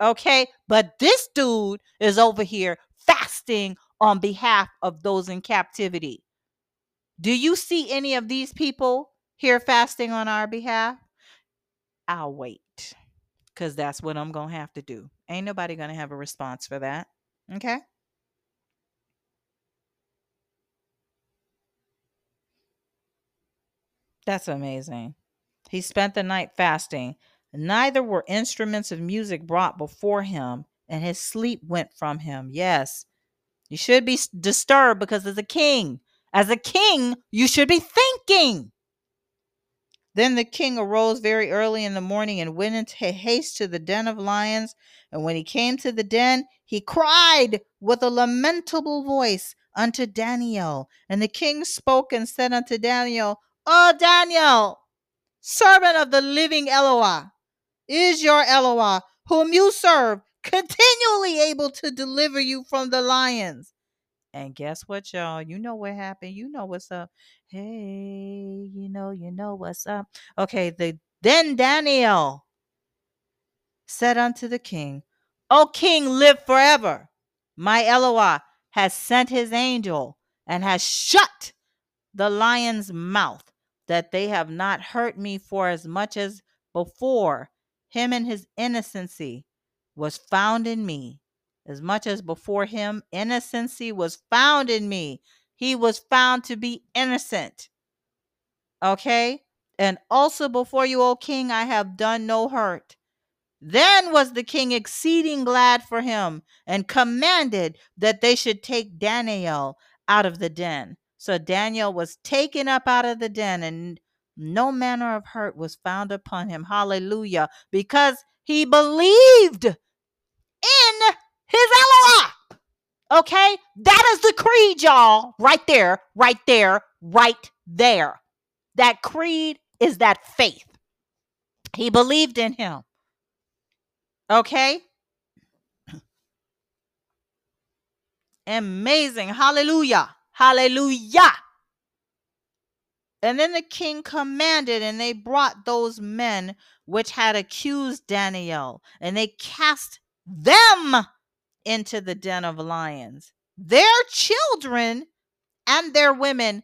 Okay, but this dude is over here fasting on behalf of those in captivity. Do you see any of these people here fasting on our behalf, I'll wait because that's what I'm going to have to do. Ain't nobody going to have a response for that. Okay? That's amazing. He spent the night fasting. Neither were instruments of music brought before him, and his sleep went from him. Yes, you should be disturbed because as a king, as a king, you should be thinking. Then the king arose very early in the morning and went in haste to the den of lions. And when he came to the den, he cried with a lamentable voice unto Daniel. And the king spoke and said unto Daniel, O Daniel, servant of the living Eloah, is your Eloah, whom you serve, continually able to deliver you from the lions. And guess what, y'all? You know what happened. You know what's up. Hey, you know, you know what's up. Okay, the then Daniel said unto the king, O king, live forever. My Eloah has sent his angel and has shut the lion's mouth, that they have not hurt me for as much as before. Him and his innocency was found in me as much as before him innocency was found in me. He was found to be innocent. Okay? And also before you, O king, I have done no hurt. Then was the king exceeding glad for him and commanded that they should take Daniel out of the den. So Daniel was taken up out of the den, and no manner of hurt was found upon him. Hallelujah. Because he believed in his Eloah. Okay? That is the creed, y'all. Right there, right there, right there. That creed is that faith. He believed in him. Okay? Amazing. Hallelujah. Hallelujah. And then the king commanded, and they brought those men which had accused Daniel, and they cast them into the den of lions. Their children and their women.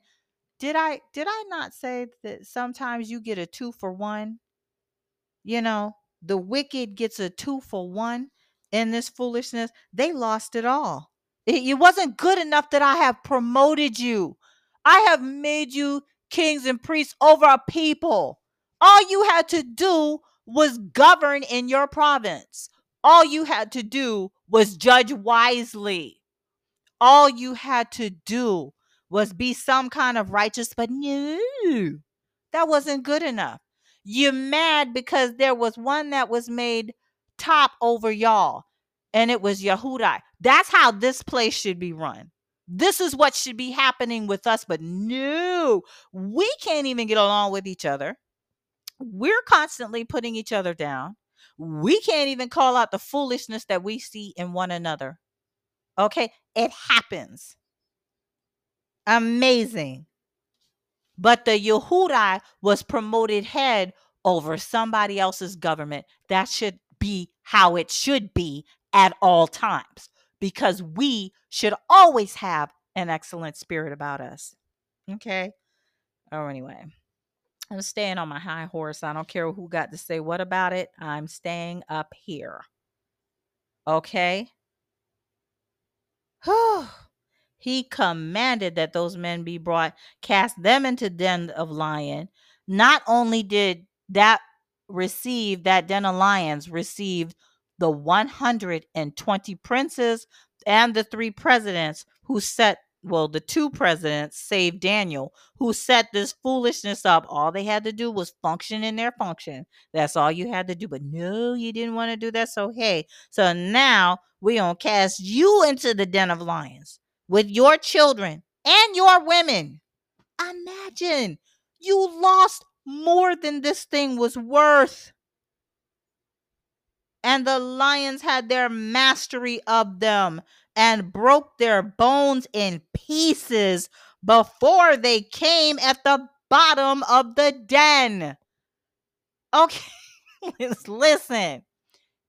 Did I did I not say that sometimes you get a two for one? You know, the wicked gets a two for one in this foolishness. They lost it all. It, it wasn't good enough that I have promoted you. I have made you kings and priests over a people. All you had to do was govern in your province. All you had to do was judge wisely. All you had to do was be some kind of righteous, but no, that wasn't good enough. You're mad because there was one that was made top over y'all, and it was Yehudai. That's how this place should be run. This is what should be happening with us, but no, we can't even get along with each other. We're constantly putting each other down we can't even call out the foolishness that we see in one another. Okay, it happens. Amazing. But the Yehudai was promoted head over somebody else's government. That should be how it should be at all times because we should always have an excellent spirit about us. Okay. Oh, anyway. I'm staying on my high horse. I don't care who got to say what about it. I'm staying up here. Okay? he commanded that those men be brought, cast them into den of lion. Not only did that receive, that den of lions received the 120 princes and the three presidents who set well, the two presidents saved Daniel, who set this foolishness up. All they had to do was function in their function. That's all you had to do. But no, you didn't want to do that. So, hey, so now we to cast you into the den of lions with your children and your women. Imagine you lost more than this thing was worth. And the lions had their mastery of them and broke their bones in pieces before they came at the bottom of the den. Okay, listen,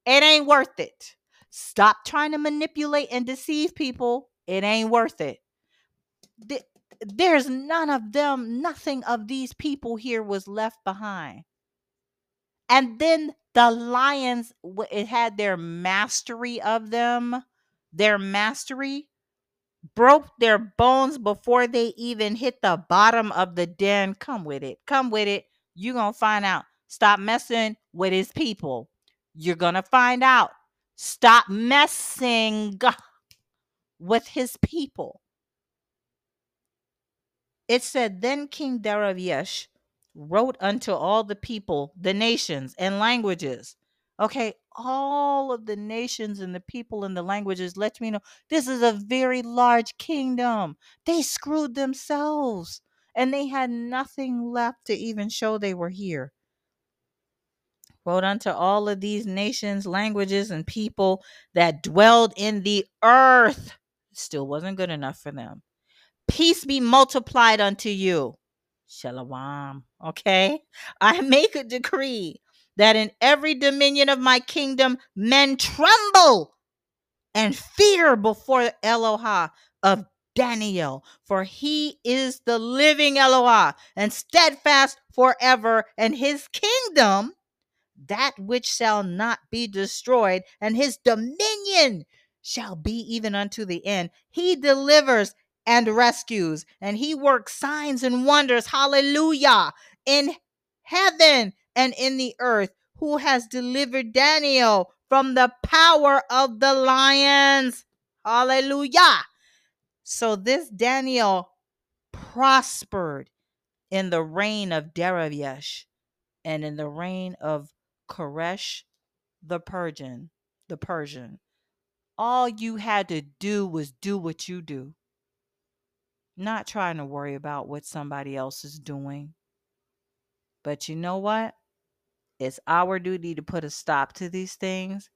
it ain't worth it. Stop trying to manipulate and deceive people. It ain't worth it. There's none of them, nothing of these people here was left behind. And then the lions, it had their mastery of them their mastery, broke their bones before they even hit the bottom of the den. Come with it. Come with it. You're to find out. Stop messing with his people. You're to find out. Stop messing with his people. It said, Then King Daryavesh wrote unto all the people, the nations, and languages. Okay, all of the nations and the people and the languages let me know this is a very large kingdom. They screwed themselves and they had nothing left to even show they were here. Wrote unto all of these nations, languages, and people that dwelled in the earth. Still wasn't good enough for them. Peace be multiplied unto you. Shalom. Okay. I make a decree that in every dominion of my kingdom men tremble and fear before Eloah of Daniel, for he is the living Eloah and steadfast forever, and his kingdom that which shall not be destroyed, and his dominion shall be even unto the end. He delivers and rescues, and he works signs and wonders. Hallelujah. In heaven and in the earth, who has delivered Daniel from the power of the lions. Hallelujah. So this Daniel prospered in the reign of Darius and in the reign of Koresh the Persian, the Persian. All you had to do was do what you do. Not trying to worry about what somebody else is doing. But you know what? It's our duty to put a stop to these things.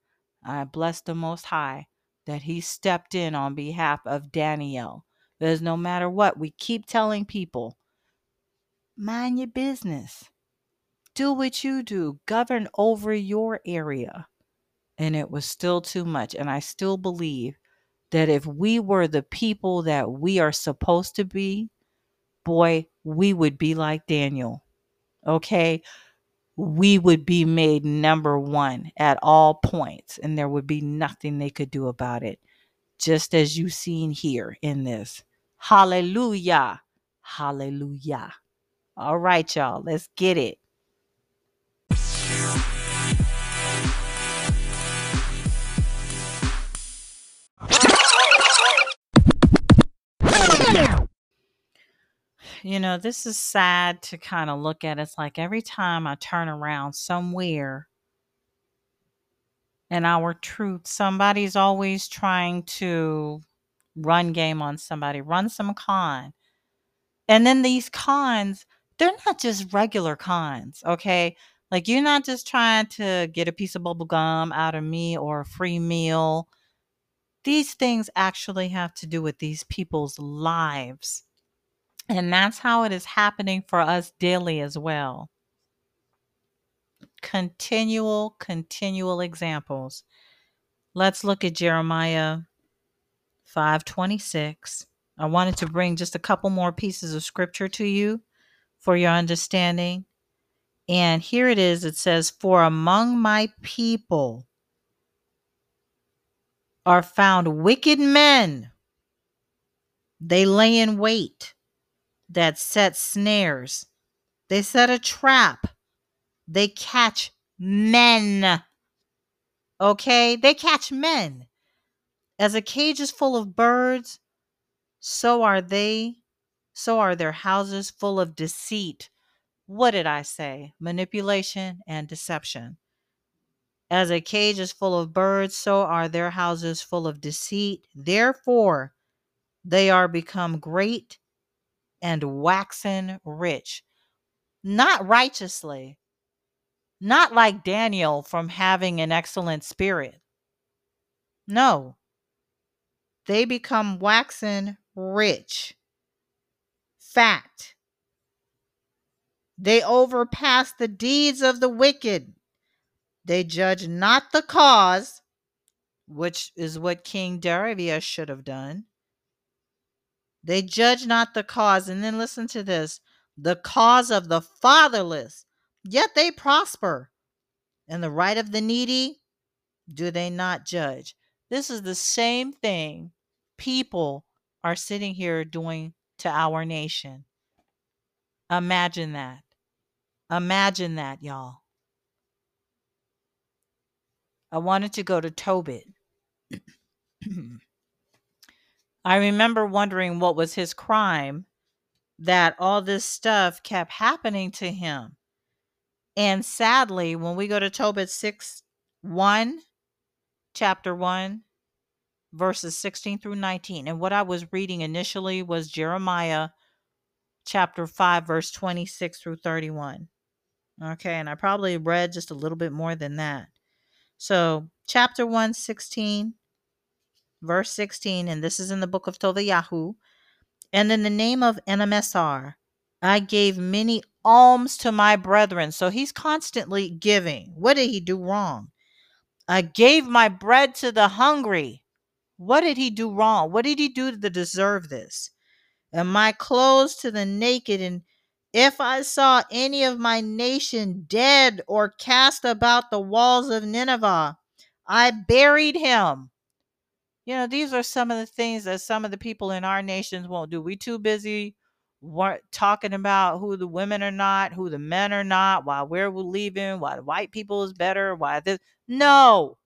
I bless the Most High that He stepped in on behalf of Daniel. Because no matter what, we keep telling people mind your business, do what you do, govern over your area. And it was still too much. And I still believe that if we were the people that we are supposed to be, boy, we would be like Daniel. Okay we would be made number one at all points, and there would be nothing they could do about it, just as you've seen here in this. Hallelujah. Hallelujah. All right, y'all, let's get it. You know, this is sad to kind of look at. It's like every time I turn around somewhere in our truth, somebody's always trying to run game on somebody, run some con. And then these cons, they're not just regular cons, okay? Like you're not just trying to get a piece of bubble gum out of me or a free meal. These things actually have to do with these people's lives. And that's how it is happening for us daily as well. Continual, continual examples. Let's look at Jeremiah 526. I wanted to bring just a couple more pieces of scripture to you for your understanding. And here it is it says, For among my people are found wicked men, they lay in wait that set snares. They set a trap. They catch men. Okay? They catch men. As a cage is full of birds, so are they, so are their houses full of deceit. What did I say? Manipulation and deception. As a cage is full of birds, so are their houses full of deceit. Therefore, they are become great and waxen rich, not righteously, not like Daniel from having an excellent spirit. No, they become waxen rich, fat. They overpass the deeds of the wicked. They judge not the cause, which is what King Darius should have done. They judge not the cause. And then listen to this the cause of the fatherless, yet they prosper. And the right of the needy, do they not judge? This is the same thing people are sitting here doing to our nation. Imagine that. Imagine that, y'all. I wanted to go to Tobit. I remember wondering what was his crime that all this stuff kept happening to him. And sadly, when we go to Tobit 6 1, chapter 1, verses 16 through 19, and what I was reading initially was Jeremiah chapter 5, verse 26 through 31. Okay, and I probably read just a little bit more than that. So, chapter 1, 16, verse 16, and this is in the book of Tovayahu. And in the name of Enemessar, I gave many alms to my brethren. So he's constantly giving. What did he do wrong? I gave my bread to the hungry. What did he do wrong? What did he do to deserve this? And my clothes to the naked. And if I saw any of my nation dead or cast about the walls of Nineveh, I buried him. You know, these are some of the things that some of the people in our nations won't do. We too busy weren't talking about who the women are not, who the men are not, why we're leaving, why the white people is better, why this. No,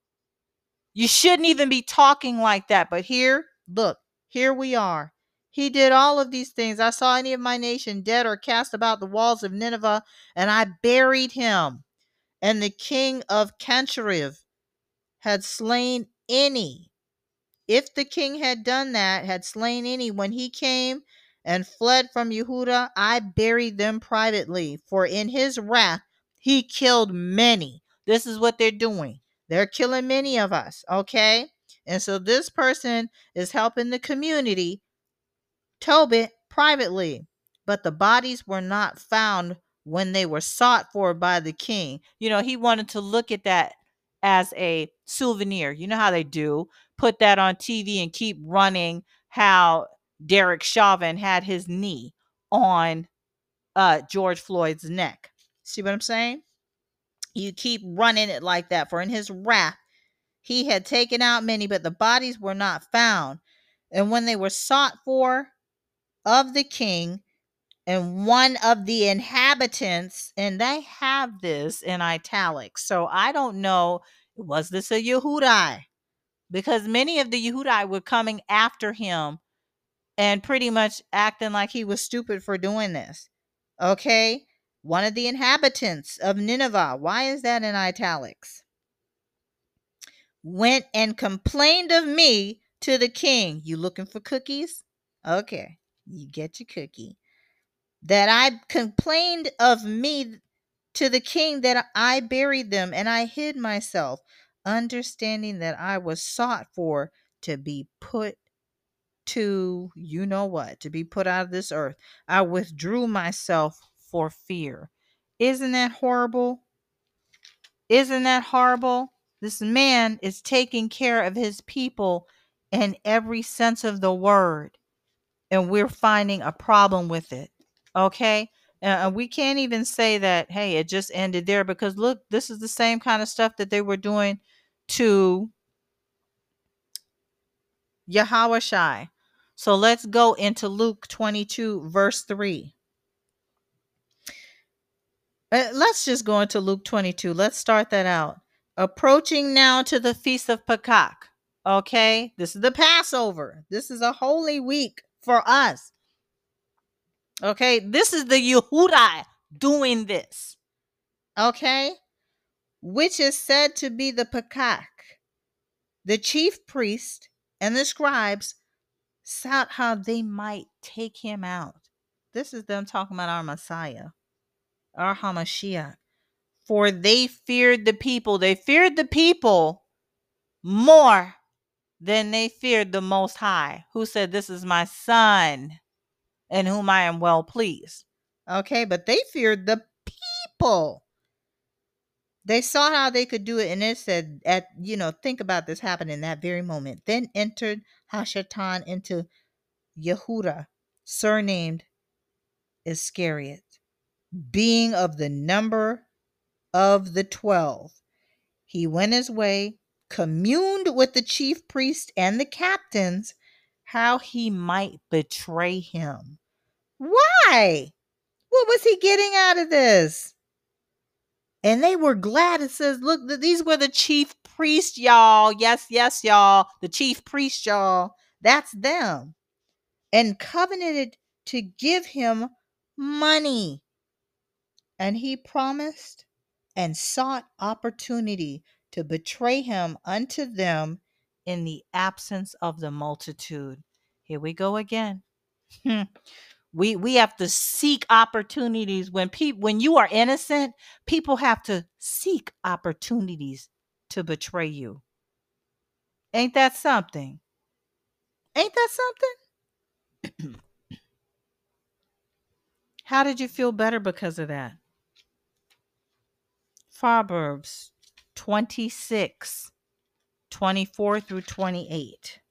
you shouldn't even be talking like that. But here, look, here we are. He did all of these things. I saw any of my nation dead or cast about the walls of Nineveh, and I buried him. And the king of Kencheriv had slain any if the king had done that, had slain any when he came and fled from Yehuda, I buried them privately, for in his wrath he killed many. This is what they're doing. They're killing many of us, okay? And so this person is helping the community, Tobit, privately. But the bodies were not found when they were sought for by the king. You know, he wanted to look at that as a souvenir. You know how they do put that on TV and keep running how Derek Chauvin had his knee on uh, George Floyd's neck. See what I'm saying? You keep running it like that, for in his wrath he had taken out many, but the bodies were not found. And when they were sought for of the king, and one of the inhabitants, and they have this in italics. So I don't know, was this a Yehudai? Because many of the Yehudai were coming after him and pretty much acting like he was stupid for doing this. Okay? One of the inhabitants of Nineveh, why is that in italics? Went and complained of me to the king. You looking for cookies? Okay, you get your cookie that I complained of me to the king that I buried them and I hid myself, understanding that I was sought for to be put to you know what, to be put out of this earth. I withdrew myself for fear. Isn't that horrible? Isn't that horrible? This man is taking care of his people in every sense of the word, and we're finding a problem with it. Okay. Uh, we can't even say that, hey, it just ended there because look, this is the same kind of stuff that they were doing to Yahweh So let's go into Luke 22, verse 3. Uh, let's just go into Luke 22. Let's start that out. Approaching now to the Feast of Pakak. Okay, this is the Passover. This is a holy week for us. Okay, this is the Yehudai doing this. Okay, which is said to be the Pakak. The chief priest and the scribes sought how they might take him out. This is them talking about our Messiah, our Hamashiach. For they feared the people. They feared the people more than they feared the Most High, who said, This is my son in whom I am well pleased. Okay, but they feared the people. They saw how they could do it, and it said, "At you know, think about this happening that very moment." Then entered Hashatan into Yehuda, surnamed Iscariot, being of the number of the twelve. He went his way, communed with the chief priest and the captains, how he might betray him. Why? What was he getting out of this? And they were glad. It says, look, these were the chief priests, y'all. Yes, yes, y'all. The chief priests, y'all. That's them. And covenanted to give him money. And he promised and sought opportunity to betray him unto them in the absence of the multitude. Here we go again. We we have to seek opportunities when people when you are innocent, people have to seek opportunities to betray you. Ain't that something? Ain't that something? How did you feel better because of that? Proverbs 26, 24 through 28.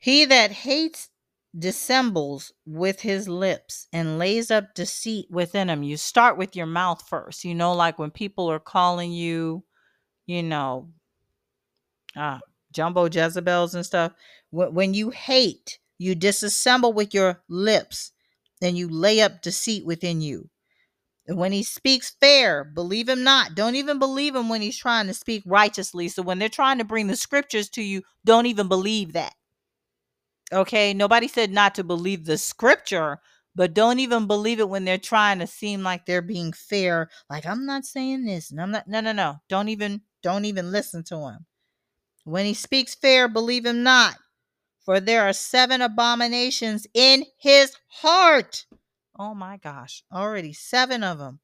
He that hates dissembles with his lips and lays up deceit within him. You start with your mouth first. You know, like when people are calling you, you know, uh, jumbo Jezebels and stuff. When, when you hate, you disassemble with your lips and you lay up deceit within you. And when he speaks fair, believe him not. Don't even believe him when he's trying to speak righteously. So when they're trying to bring the scriptures to you, don't even believe that. Okay, nobody said not to believe the scripture, but don't even believe it when they're trying to seem like they're being fair. Like I'm not saying this, and I'm not. No, no, no. Don't even, don't even listen to him. When he speaks fair, believe him not, for there are seven abominations in his heart. Oh my gosh, already seven of them.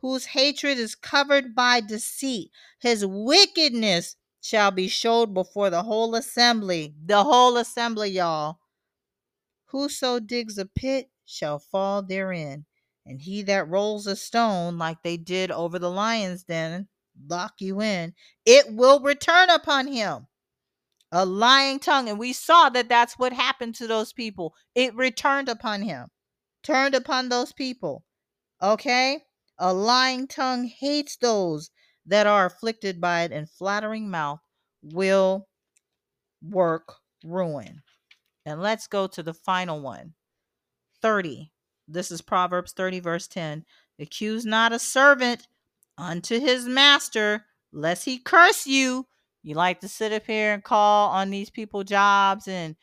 Whose hatred is covered by deceit. His wickedness shall be showed before the whole assembly. The whole assembly, y'all. Whoso digs a pit shall fall therein, and he that rolls a stone like they did over the lion's den, lock you in, it will return upon him. A lying tongue. And we saw that that's what happened to those people. It returned upon him, turned upon those people. Okay? A lying tongue hates those that are afflicted by it, and flattering mouth will work ruin. And let's go to the final one 30. This is Proverbs 30, verse 10. Accuse not a servant unto his master, lest he curse you. You like to sit up here and call on these people jobs and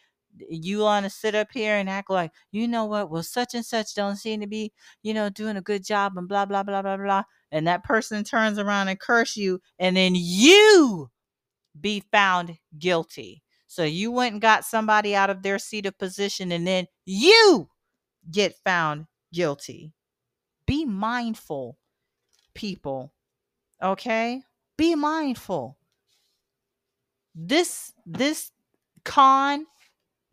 you want to sit up here and act like you know what? Well such and such don't seem to be you know doing a good job and blah blah blah blah blah and that person turns around and curse you and then you be found guilty. So you went and got somebody out of their seat of position and then you get found guilty. Be mindful people okay? Be mindful. This this con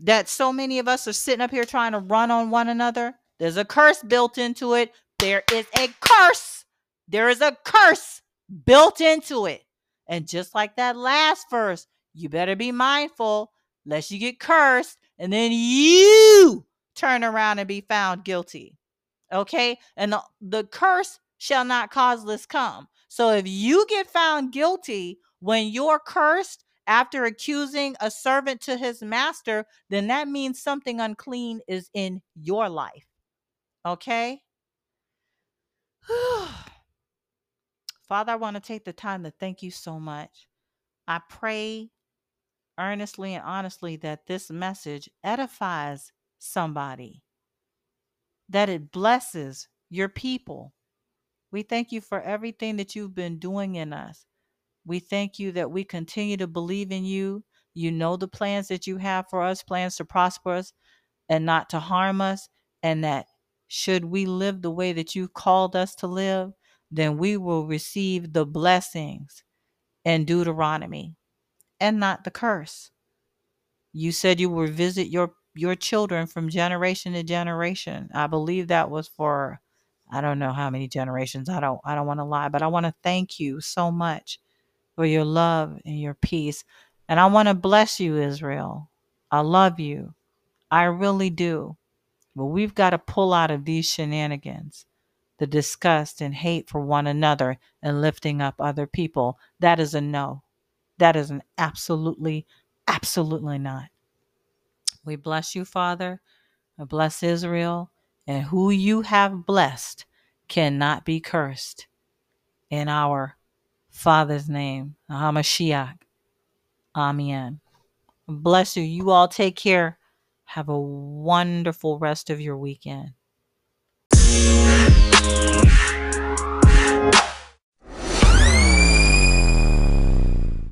that so many of us are sitting up here trying to run on one another. There's a curse built into it. There is a curse. There is a curse built into it. And just like that last verse, you better be mindful lest you get cursed and then you turn around and be found guilty. Okay? And the, the curse shall not causeless come. So if you get found guilty when you're cursed, after accusing a servant to his master, then that means something unclean is in your life. Okay? Father, I want to take the time to thank you so much. I pray earnestly and honestly that this message edifies somebody, that it blesses your people. We thank you for everything that you've been doing in us. We thank you that we continue to believe in you. You know the plans that you have for us, plans to prosper us and not to harm us, and that should we live the way that you called us to live, then we will receive the blessings in Deuteronomy and not the curse. You said you will visit your your children from generation to generation. I believe that was for I don't know how many generations. I don't I don't want to lie, but I want to thank you so much for your love and your peace. And I want to bless you, Israel. I love you. I really do. But we've got to pull out of these shenanigans, the disgust and hate for one another and lifting up other people. That is a no. That is an absolutely, absolutely not. We bless you, Father. I bless Israel. And who you have blessed cannot be cursed. In our Father's name, Hamashiach. Amen. Bless you. You all take care. Have a wonderful rest of your weekend.